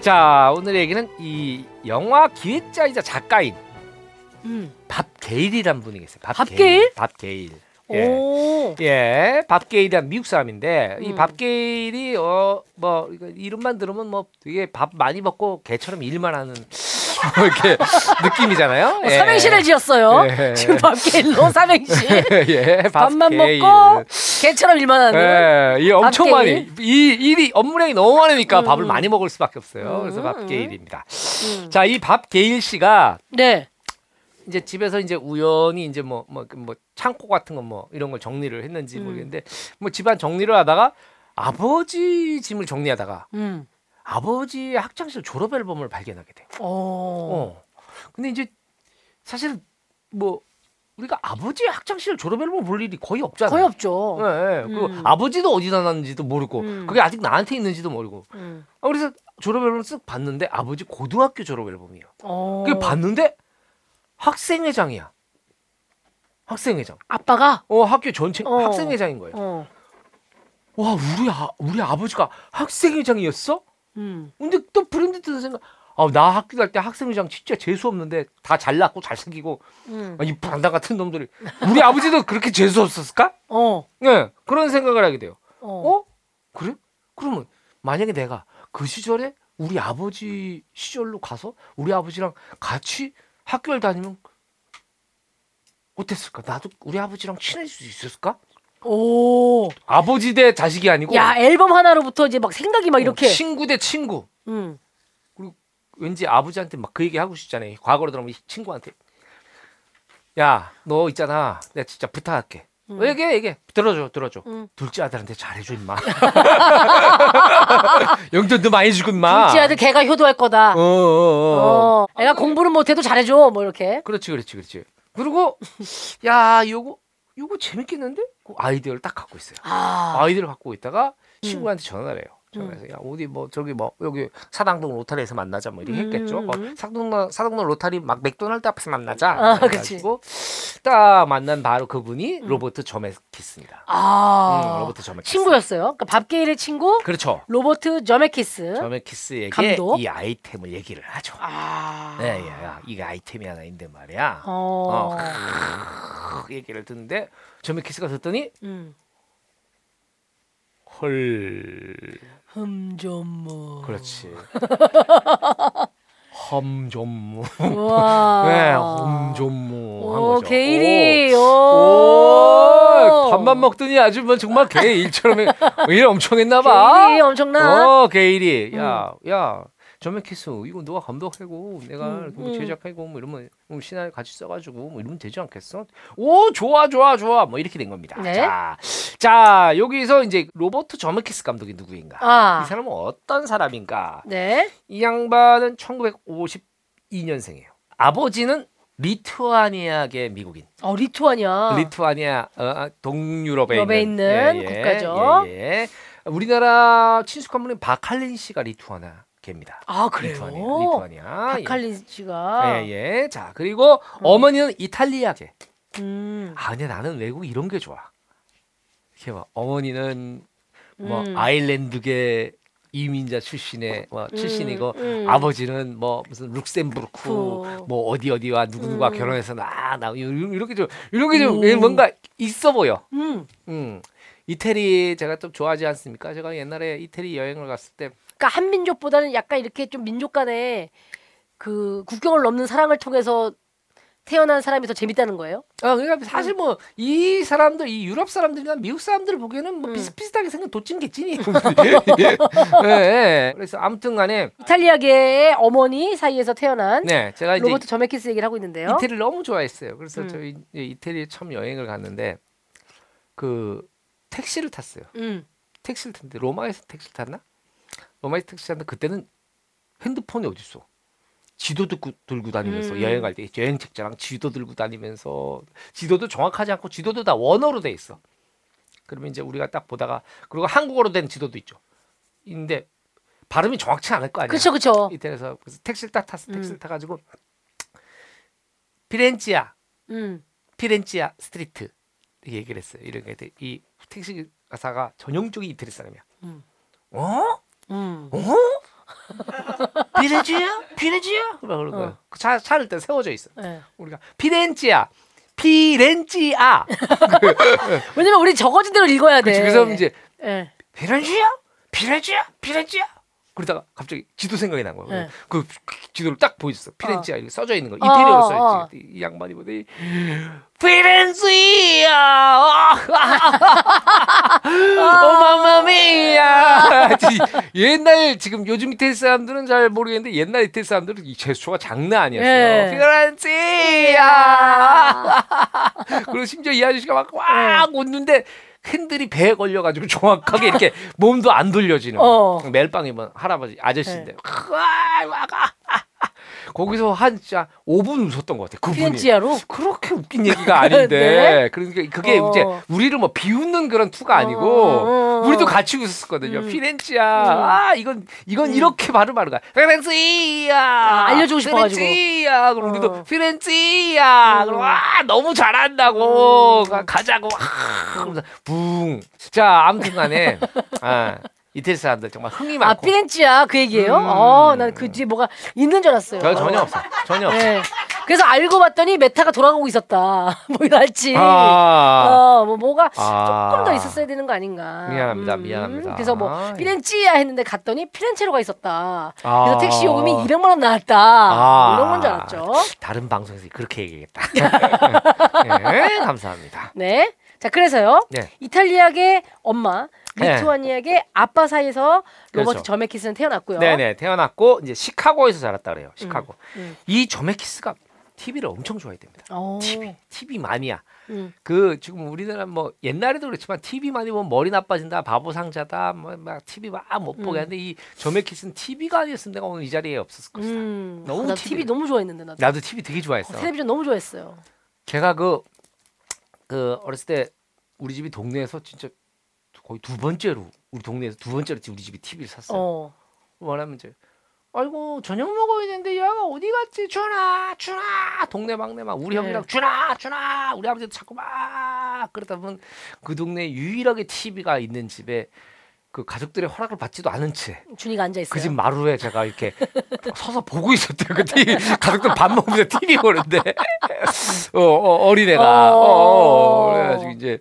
자, 오늘 얘기는 이 영화 기획자이자 작가인 음. 밥 게일이란 분이 계세요. 밥, 밥 게일? 게일? 밥 게일. 예. 오. 예, 밥 게일이란 미국 사람인데 이 음. 밥 게일이 어 뭐 이름만 들으면 뭐 되게 밥 많이 먹고 개처럼 일만 하는 뭐 이렇게 느낌이잖아요. 어, 삼행시를 지었어요. 예. 지금 밥게일로 삼행시. 예, 밥 밥만 게일. 먹고 개처럼 일만 하는. 예, 이 엄청 밥 많이 게일? 이 일이 업무량이 너무 많으니까 음. 밥을 많이 먹을 수밖에 없어요. 그래서 음. 밥 게일입니다. 음. 자, 이 밥 게일 씨가 네. 이제 집에서 이제 우연히 이제 뭐 뭐 뭐 창고 같은 거 뭐 이런 걸 정리를 했는지 음. 모르겠는데 뭐 집안 정리를 하다가 아버지 짐을 정리하다가 음. 아버지 의 학창시절 졸업 앨범을 발견하게 돼. 어. 어. 근데 이제 사실 뭐 우리가 아버지의 학창시절 졸업 앨범 볼 일이 거의 없잖아요. 거의 없죠. 예, 예. 그리고 음. 아버지도 어디다 놨는지도 모르고 음. 그게 아직 나한테 있는지도 모르고 음. 아, 그래서 졸업 앨범 쓱 봤는데 아버지 고등학교 졸업 앨범이에요. 어. 그 봤는데 학생회장이야. 학생회장. 아빠가 어 학교 전체 어. 학생회장인 거예요. 어. 와 우리 아 우리 아버지가 학생회장이었어? 음. 근데 또 브랜드 드는 생각. 아나 학교 갈 때 학생회장 진짜 재수 없는데 다 잘났고 잘생기고 음. 아, 이 반다 같은 놈들이 우리 아버지도 그렇게 재수 없었을까? 어. 네 그런 생각을 하게 돼요. 어. 어? 그래? 그러면 만약에 내가 그 시절에 우리 아버지 시절로 가서 우리 아버지랑 같이 학교를 다니면 어땠을까? 나도 우리 아버지랑 친해질 수 있었을까? 오. 아버지 대 자식이 아니고 야 앨범 하나로부터 이제 막 생각이 막 이렇게. 어, 친구 대 친구. 음. 왠지 아버지한테 막 그 얘기 하고 싶잖아요. 과거로 들어오면 이 친구한테 야 너 있잖아. 내가 진짜 부탁할게. 음. 어, 얘기해 얘기해. 들어줘 들어줘. 음. 둘째 아들한테 잘해줘 임마. 용돈도 많이 주고 임마. 둘째 아들 걔가 효도할 거다. 어, 어, 어. 어. 애가 공부는 못해도 잘해줘. 뭐 이렇게. 그렇지, 그렇지, 그렇지. 그리고 야, 요거 요거 재밌겠는데? 그 아이디어를 딱 갖고 있어요. 아. 아이디어를 갖고 있다가 친구한테 전화를 해요. 음. 전화해서 야 어디 뭐 저기 뭐 여기 사당동 로타리에서 만나자 뭐 이렇게 음. 했겠죠. 뭐 사당동 사당동 로타리 막 맥도날드 앞에서 만나자. 아, 그래가지고 딱 만난 바로 그분이 음. 로버트 저메키스입니다. 아. 음, 로버트 저메키스. 친구였어요. 그러니까 밥 게일의 친구 그렇죠. 로버트 저메키스. 저메키스에게 감독? 이 아이템을 얘기를 하죠. 아. 네, 야, 야, 이게 아이템이 하나 있는데 말이야. 어. 어. 크- 얘기를 듣는데 저메키스가 듣더니 음. 헐 흠좀무. 그렇지 험좀무 와. 네 험좀무 한 오, 거죠 게일이. 오. 오, 오 밥만 먹더니 아주 뭐 정말 개 일처럼 해. 일 엄청 했나 봐 게일이 엄청나. 어 게일이 야야 저메키스 이거 너가 감독하고 내가 음, 뭐 음. 제작하고 뭐 이러면 뭐 시나리오 같이 써가지고 뭐 이러면 되지 않겠어? 오 좋아 좋아 좋아 뭐 이렇게 된 겁니다. 네. 자, 자 여기서 이제 로버트 저메키스 감독이 누구인가? 아. 이 사람은 어떤 사람인가? 네. 이 양반은 1952년생이에요. 아버지는 리투아니아계 미국인. 어 리투아니아. 리투아니아 어, 동유럽에 유럽에 있는, 있는 국가죠. 예, 예. 우리나라 친숙한 분인 바칼린 씨가 리투아니 아계입니다. 아 그래요. 리투아니아. 리투아니아. 박칼린 씨가. 예, 예. 자, 그리고 어머니는 이탈리아계. 음. 아, 근데 나는 외국 이런 게 좋아. 이렇게 봐. 어머니는 뭐 음. 아일랜드계 이민자 출신의 뭐 출신이고 음. 아버지는 뭐 무슨 룩셈부르크 그. 뭐 어디 어디와 누구 음. 결혼해서 나나 이렇게 좀 이렇게 좀 음. 뭔가 있어 보여. 음. 음. 이태리 제가 좀 좋아하지 않습니까? 제가 옛날에 이태리 여행을 갔을 때 그러니까 한 민족보다는 약간 이렇게 좀 민족 간의 그 국경을 넘는 사랑을 통해서 태어난 사람이 더 재밌다는 거예요. 아, 그러니까 사실 뭐 이 사람들, 이 유럽 사람들이나 미국 사람들 보기에는 뭐 음. 비슷비슷하게 생긴 도찐 개찐이. 예, 예. 그래서 아무튼간에 이탈리아계의 어머니 사이에서 태어난 네, 제가 이제 로버트 저메키스 얘기를 하고 있는데요. 이태리를 너무 좋아했어요. 그래서 음. 저희 이제 이태리에 처음 여행을 갔는데 그 택시를 탔어요. 음. 택시를 탔는데 로마에서 택시를 탔나? 로마에서 택시 탔는데 그때는 핸드폰이 어디 있어? 지도 들고, 들고 다니면서 음. 여행 갈 때 여행 책자랑 지도 들고 다니면서 지도도 정확하지 않고 지도도 다 원어로 돼 있어. 그러면 이제 우리가 딱 보다가 그리고 한국어로 된 지도도 있죠. 근데 발음이 정확치 않을 거 아니야. 그렇죠, 그렇죠. 이태리에서 그래서 택시를 딱 탔어. 택시를 음. 타가지고 피렌치아 음. 피렌치아 street 얘기를 했어요. 이렇게 돼. 이 택시 가사가 전형적인 이태리 사람이야. 음. 어? 피렌치아? 피렌치아? 막 그런 거야. 어. 그 차, 차를 때 세워져 있어. 네. 우리가 피렌치아, 피렌치아. 왜냐면 우리 적어진 대로 읽어야 돼. 그래서 이제 예. 피렌치아, 피렌치아, 피렌치아. 그러다가 갑자기 지도 생각이 난 거야. 네. 그 지도를 딱 보여줬어. 피렌치아 이렇게 써져 있는 거. 어, 이태리어로 어, 써 어. 있지. 이 양반이 보더니 피렌치아 어마마미야. 옛날 지금 요즘 이태리 사람들은 잘 모르겠는데 옛날 이태리 사람들은 이 제스처가 장난 아니었어요. 예. 피렌치아. 그리고 심지어 이 아저씨가 막 네. 꽉 웃는데 핸들이 배에 걸려가지고 정확하게 이렇게 몸도 안 돌려지는 어. 멜빵 입은 할아버지 아저씨인데 와, 막, 아, 아, 아. 거기서 한 진짜 5분 웃었던 것 같아. 그분이. 피렌치아로. 그렇게 웃긴 얘기가 아닌데 네. 그러니까 그게 어. 이제 우리를 뭐 비웃는 그런 투가 아니고 어, 어, 어. 우리도 같이 웃었거든요. 음. 피렌치아 음. 아 이건 이건 음. 이렇게 발음하는 거야. 피렌치아 아, 알려주고 싶어가지고. 피렌치아 그럼 우리도 어. 피렌치아 음. 그럼 아 너무 잘한다고 음. 가- 가자고 아, 붕. 자 아무튼간에 아, 이태리 사람들 정말 흥이 아 많고 피렌치아 그 얘기예요? 음. 어, 난그 뒤에 뭐가 있는 줄 알았어요. 저 전혀 없어 전혀 없어. 네. 그래서 알고 봤더니 메타가 돌아가고 있었다. 뭐 이랄지. 아. 어, 뭐 뭐가 아. 조금 더 있었어야 되는 거 아닌가. 미안합니다, 미안합니다. 그래서 뭐 아, 예. 피렌치아 했는데 갔더니 피렌체로가 있었다. 아. 그래서 택시 요금이 200만 원 나왔다. 아. 이런 건 줄 알았죠. 다른 방송에서 그렇게 얘기했다. 네, 감사합니다. 네. 자, 그래서요. 네. 이탈리아계 엄마, 네. 리투아니아계 아빠 사이에서 로버트 그렇죠. 저메키스는 태어났고요. 네네 태어났고 이제 시카고에서 자랐다 그래요. 시카고. 음. 이 조메키스가 TV를 엄청 좋아했답니다. 오. TV, TV 마니아. 음. 그 지금 우리나라 뭐 옛날에도 그렇지만 TV 많이 보면 머리 나빠진다, 바보 상자다, 뭐막 TV 막 못 보게 음. 하는데 이 조메키스는 TV가 아니었으면 내가 오늘 이 자리에 없었을 것이다. 음. 너무 나 TV. 너무 좋아했는데 나도. 나도 TV 되게 좋아했어. 어, 텔레비전 너무 좋아했어요. 걔가 그, 그 어렸을 때 우리 집이 동네에서 진짜 거의 두 번째로 우리 동네에서 두 번째로 우리 집이 TV를 샀어요. 어. 뭐냐면 이제 아이고 저녁 먹어야 되는데 얘가 어디 갔지 준아 준아 동네 막내 막 우리 네. 형이랑 준아 준아 우리 아버지도 자꾸 막 그러다 보면 그 동네 유일하게 TV가 있는 집에 그 가족들의 허락을 받지도 않은 채그 준이가 앉아 있어요. 집 마루에 제가 이렇게 서서 보고 있었대요. 그 TV 가족들 밥 먹으면서 TV 보는데 어, 어, 어린애가 어, 어, 어, 그래가지고 이제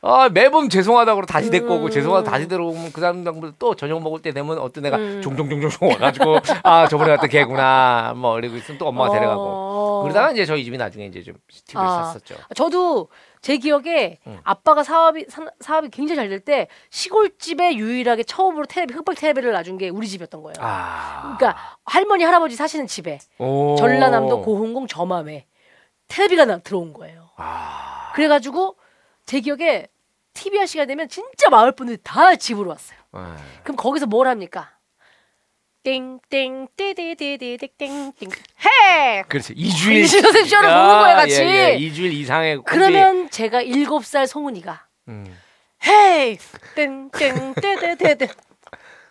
아, 매번 죄송하다고 다시 데리고 오고 음. 죄송하다 다시 데려오면 그 다음 당부또 저녁 먹을 때 되면 어떤 애가 음. 종종종종 와가지고 아 저번에 갔던 걔구나 뭐 이러고 있으면 또 엄마가 데려가고 어. 그러다가 이제 저희 집이 나중에 이제 좀 TV를 아. 샀었죠. 저도 제 기억에 음. 아빠가 사업이 사, 사업이 굉장히 잘 될 때 시골집에 유일하게 처음으로 텔레비 흑백 텔레비를 놔준 게 우리 집이었던 거예요. 아, 그러니까 할머니 할아버지 사시는 집에 오. 전라남도 고흥공 저맘에 텔레비가 나, 들어온 거예요. 아, 그래가지고 제 기억에 TV 할 시간 되면 진짜 마을 분들이 다 집으로 왔어요. 네. 그럼 거기서 뭘 합니까? 땡땡 띠디디디디땡땡 해. 그렇지 이주일 이주일 선생님 쇼를 보는 거야, 같이. 예, 예. 이주일 이상의 콤비. 그러면 제가 일곱 살 송은이가 음. 헤이 땡땡 떼떼떼떼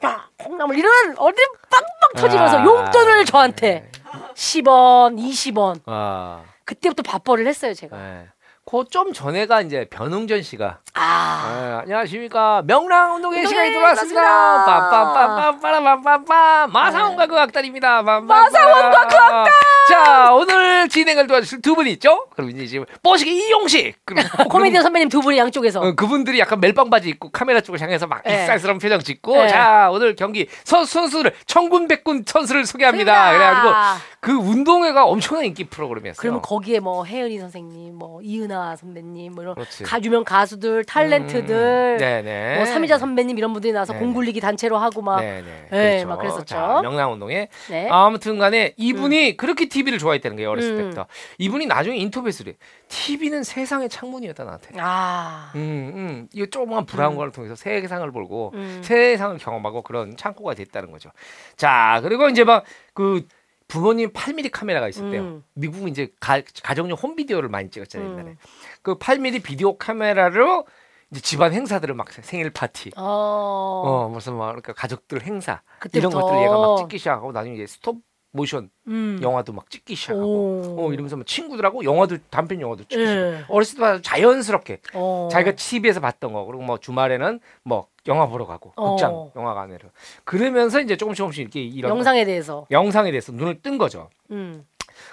야 콩나물 이런 어디 빵빵 터지면서 아. 용돈을 저한테 10원 20원 아. 그때부터 밥벌이를 했어요 제가 네. 그좀 전에가 이제 변웅전 씨가 아. 네, 안녕하십니까 명랑 운동회 시간이 돌아왔습니다. 빠빠빠빠빠빠빠 마상원과 그 과학단입니다. 마상원과 그 과학단. 자 오늘 진행을 도와주실 두 분이 있죠? 그럼 이제 지금 뽀식이 이용식 코미디언 선배님 두 분이 양쪽에서 어, 그분들이 약간 멜빵 바지 입고 카메라 쪽을 향해서 막 네. 익살스러운 표정 짓고 네. 자 오늘 경기 선, 선수를 천군 백군 선수를 소개합니다. 그래가지고 그 운동회가 엄청난 인기 프로그램이었어요. 그러면 거기에 뭐 혜은이 선생님, 뭐 이은아 선배님 뭐 이런 그렇지. 가 유명 가수들 탤런트들 음, 네네. 뭐 삼이자 선배님 이런 분들이 나와서 네. 공굴리기 단체로 하고 막 네네. 네, 그렇죠. 막 그랬었죠. 자, 명랑운동회. 네. 아무튼간에 이분이 그렇게 TV를 좋아했다는 거예요 어렸을 음. 때부터. 이분이 나중에 인터뷰에서 래 TV는 세상의 창문이었다 나한테. 아 음, 음. 이 조그만 브라운 음. 관을 통해서 세상을 보고 음. 세상을 경험하고 그런 창고가 됐다는 거죠. 자 그리고 이제 막 그 부모님 8mm 카메라가 있었대요. 음. 미국은 이제 가, 가정용 홈비디오를 많이 찍었잖아요 옛날에. 음. 그 8mm 비디오 카메라로 이제 집안 행사들을 막 생일 파티, 어, 어 무슨 뭐 그러니까 가족들 행사. 이런 것들을 얘가 막 찍기 시작하고 나중에 이제 스톱 모션 음. 영화도 막 찍기 시작하고 오. 어 이러면서 뭐 친구들하고 영화도 단편 영화도 찍기 시작. 예. 어렸을 때 자연스럽게 어. 자기가 TV에서 봤던 거 그리고 뭐 주말에는 뭐 영화 보러 가고 어. 극장 영화관으로 그러면서 이제 조금씩 조금씩 이렇게 이런 영상에 대해서. 영상에 대해서 눈을 뜬 거죠. 음.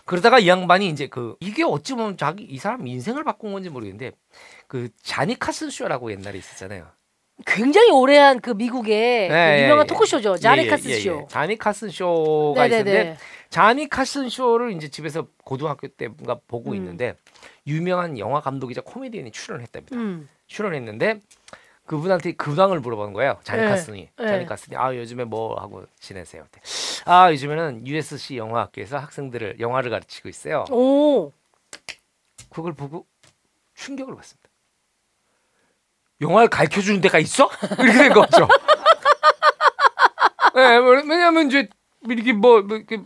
그러다가 이 양반이 이제 그 이게 어찌 보면 자기 이 사람 인생을 바꾼 건지 모르겠는데 그 자니 카슨 쇼라고 옛날에 있었잖아요. 굉장히 오래한 그 미국의 네, 그 유명한 예, 토크쇼죠. 예, 자니 예, 카슨 예, 쇼. 예. 자니 카슨 쇼가 있는데 네네네. 자니 카슨 쇼를 이제 집에서 고등학교 때 뭔가 보고 음. 있는데 유명한 영화 감독이자 코미디언이 출연했답니다. 음. 출연했는데 그분한테 근황을 물어보는 거예요. 자니 네. 카슨이. 네. 자니 카슨이 아 요즘에 뭐 하고 지내세요? 아 요즘에는 USC 영화학교에서 학생들을 영화를 가르치고 있어요. 오. 그걸 보고 충격을 받습니다. 영화를 가르쳐 주는 데가 있어? 이렇게 된 거죠. 네, 뭐, 왜냐하면 이제 이렇게 뭐, 뭐 이렇게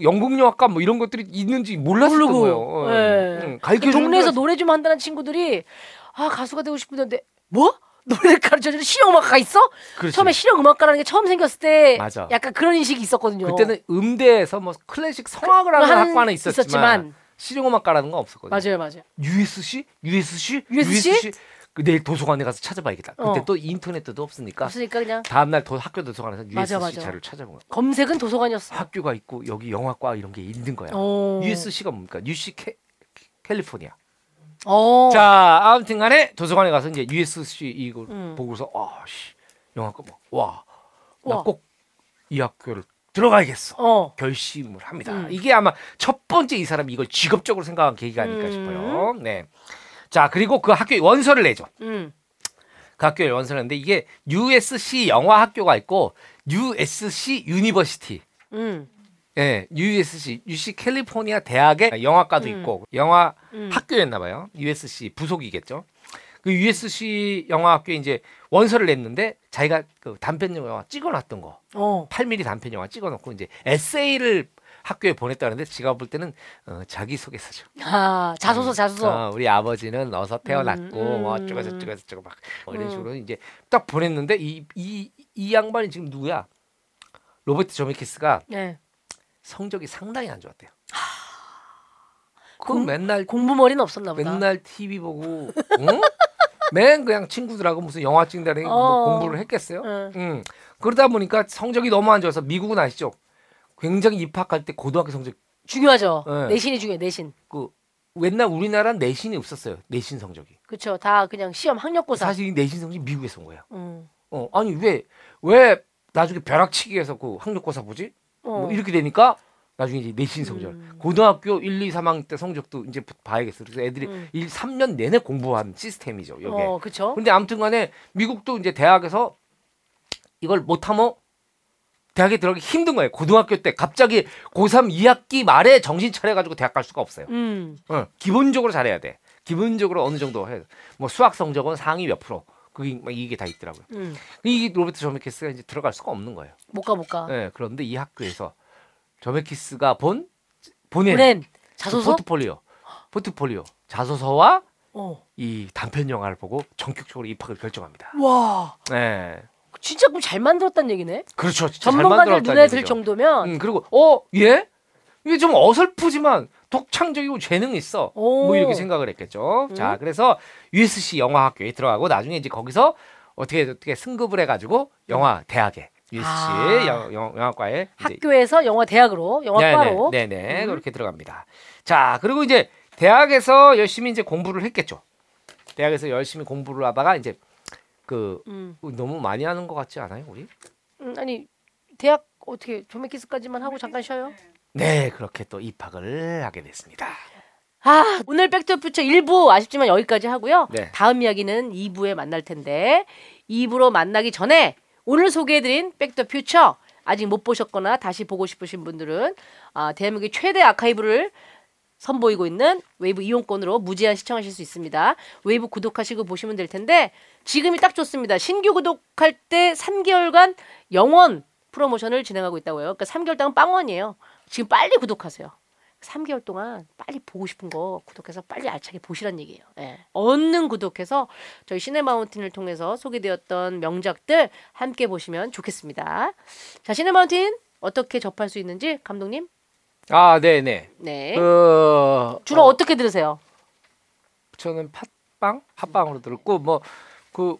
영국 영화과 뭐 이런 것들이 있는지 몰랐을 모르고. 거예요. 어, 네. 응, 그 가르쳐 주는 동네에서 데가 노래 좀 한다는 친구들이 아 가수가 되고 싶은데 뭐? 노래를 가르쳐주는 실용음악가 있어? 그렇지. 처음에 실용음악가라는 게 처음 생겼을 때 맞아. 약간 그런 인식이 있었거든요. 그때는 음대에서 뭐 클래식 성악을 하는 한- 학과는 있었지만, 있었지만. 실용음악과라는 건 없었거든요. 맞아요, 맞아요. USC? USC? USC? 그 내일 도서관에 가서 찾아봐야겠다. 그때 어. 또 인터넷도 없으니까 없으니까 그냥 다음날 도, 학교 도서관에서 USC 맞아, 맞아. 자료를 찾아본 거야. 검색은 도서관이었어. 학교가 있고 여기 영화과 이런 게 있는 거야. 어. USC가 뭡니까? UC 캐, 캘리포니아. 어. 자, 아무튼간에 도서관에 가서 이제 USC 이걸 음. 보고서 아 씨 영화과 뭐 와, 와. 나 꼭 이 학교를 들어가야겠어. 어. 결심을 합니다. 음. 이게 아마 첫 번째 이 사람이 이걸 직업적으로 생각한 계기가 아닐까 음. 싶어요. 네. 자, 그리고 그 학교에 원서를 내죠. 음. 그 학교에 원서를 내는데 이게 USC 영화 학교가 있고 USC University. 음. 예, USC, UC 캘리포니아 대학의 영화과도 음. 있고 영화 음. 학교였나 봐요. USC 부속이겠죠. 그 USC 영화 학교에 이제 원서를 냈는데 자기가 그 단편 영화 찍어놨던 거, 어. 8mm 단편 영화 찍어놓고 이제 에세이를 학교에 보냈다는데 제가 볼 때는 어, 자기소개서죠. 아, 자소서 자소서. 어, 우리 아버지는 어서 태어났고 음, 뭐 음. 어쩌고 저쩌고 저쩌고 막 뭐 이런 음. 식으로 이제 딱 보냈는데 이 이 이 양반이 지금 누구야? 로버트 조메키스가 네. 성적이 상당히 안 좋았대요. 그 공- 맨날 공부 머리는 없었나 보다. 맨날 TV 보고 응? 맨 그냥 친구들하고 무슨 영화 찍는다니 뭐 어. 공부를 했겠어요? 응. 응. 그러다 보니까 성적이 너무 안 좋아서 미국은 아시죠? 굉장히 입학할 때 고등학교 성적 중요하죠. 네. 내신이 중요해. 내신. 그 옛날 우리나라는 내신이 없었어요. 내신 성적이. 그렇죠. 다 그냥 시험 학력고사. 사실 이 내신 성적이 미국에서 온 거야. 음. 어, 아니 왜 왜 나중에 벼락치기해서 그 학력고사 보지? 어. 뭐 이렇게 되니까 나중에 이제 내신 성적. 음. 고등학교 1, 2, 3학년 때 성적도 이제 봐야겠어. 그래서 애들이 음. 일 3년 내내 공부한 시스템이죠. 이게. 어, 그렇죠. 근데 아무튼간에 미국도 이제 대학에서 이걸 못하면 대학에 들어가기 힘든 거예요. 고등학교 때 갑자기 고3 2학기 말에 정신 차려가지고 대학 갈 수가 없어요. 음. 어, 기본적으로 잘해야 돼. 기본적으로 어느 정도 해야 돼. 뭐 수학 성적은 상위 몇 프로. 그게 막 이게 다 있더라고요. 음. 이 로버트 조메키스가 이제 들어갈 수가 없는 거예요. 못 가, 못 가. 예, 그런데 이 학교에서 조메키스가 본 보낸 브랜 그 자소서? 포트폴리오, 포트폴리오 자소서와 어. 이 단편 영화를 보고 전격적으로 입학을 결정합니다. 와. 네, 진짜 그럼 잘 만들었다는 얘기네. 그렇죠. 진짜 잘 전문가들 만들었다는 눈에 들 얘기죠. 정도면 음, 그리고 어 얘? 이게 좀 어설프지만 독창적이고 재능 있어. 오. 뭐 이렇게 생각을 했겠죠. 음. 자, 그래서 USC 영화학교에 들어가고 나중에 이제 거기서 어떻게 어떻게 승급을 해 가지고 영화 대학에 USC 아. 영, 영, 영화과에 이제 학교에서 영화 대학으로 영화과로 네네, 네네 음. 그렇게 들어갑니다. 자, 그리고 이제 대학에서 열심히 이제 공부를 했겠죠. 대학에서 열심히 공부를 하다가 이제 그 음. 너무 많이 하는 것 같지 않아요, 우리? 음, 아니 대학 어떻게 조메키스까지만 하고 잠깐 쉬어요? 네, 그렇게 또 입학을 하게 됐습니다. 아 오늘 백투퓨처 1부 아쉽지만 여기까지 하고요. 네. 다음 이야기는 2부에 만날 텐데 2부로 만나기 전에 오늘 소개해드린 백투퓨처 아직 못 보셨거나 다시 보고 싶으신 분들은 아, 대한민국의 최대 아카이브를 선보이고 있는 웨이브 이용권으로 무제한 시청하실 수 있습니다. 웨이브 구독하시고 보시면 될 텐데 지금이 딱 좋습니다. 신규 구독할 때 3개월간 영원 프로모션을 진행하고 있다고요. 그러니까 3개월 동안 빵원이에요. 지금 빨리 구독하세요. 3개월 동안 빨리 보고 싶은 거 구독해서 빨리 알차게 보시란 얘기예요. 예. 얼른 구독해서 저희 시네마운틴을 통해서 소개되었던 명작들 함께 보시면 좋겠습니다. 자, 시네마운틴 어떻게 접할 수 있는지 감독님? 아, 네, 네. 네. 그 주로 어, 어, 떻게 들으세요? 저는 팟빵, 팟빵으로 들었고 뭐 그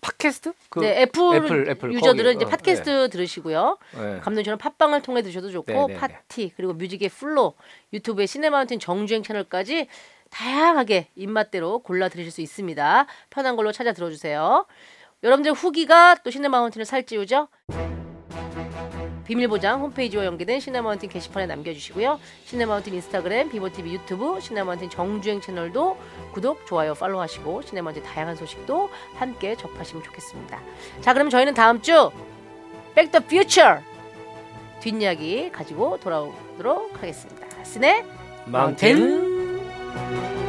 팟캐스트? 그 네, 애플, 애플, 애플 유저들은 거기, 이제 어, 팟캐스트 들으시고요. 네. 감독님처럼 팟빵을 통해 들으셔도 좋고 네, 네, 네. 팟티 그리고 뮤직의 플로 유튜브의 시네마운틴 정주행 채널까지 다양하게 입맛대로 골라 들으실 수 있습니다. 편한 걸로 찾아 들어주세요. 여러분들 후기가 또 시네마운틴을 살찌우죠? 비밀보장 홈페이지와 연계된 시네마운틴 게시판에 남겨주시고요. 시네마운틴 인스타그램, 비보TV 유튜브, 시네마운틴 정주행 채널도 구독, 좋아요, 팔로우 하시고 시네마운틴 다양한 소식도 함께 접하시면 좋겠습니다. 자, 그럼 저희는 다음 주 백 투 더 퓨처 뒷이야기 가지고 돌아오도록 하겠습니다. 시네 마운틴 마운틴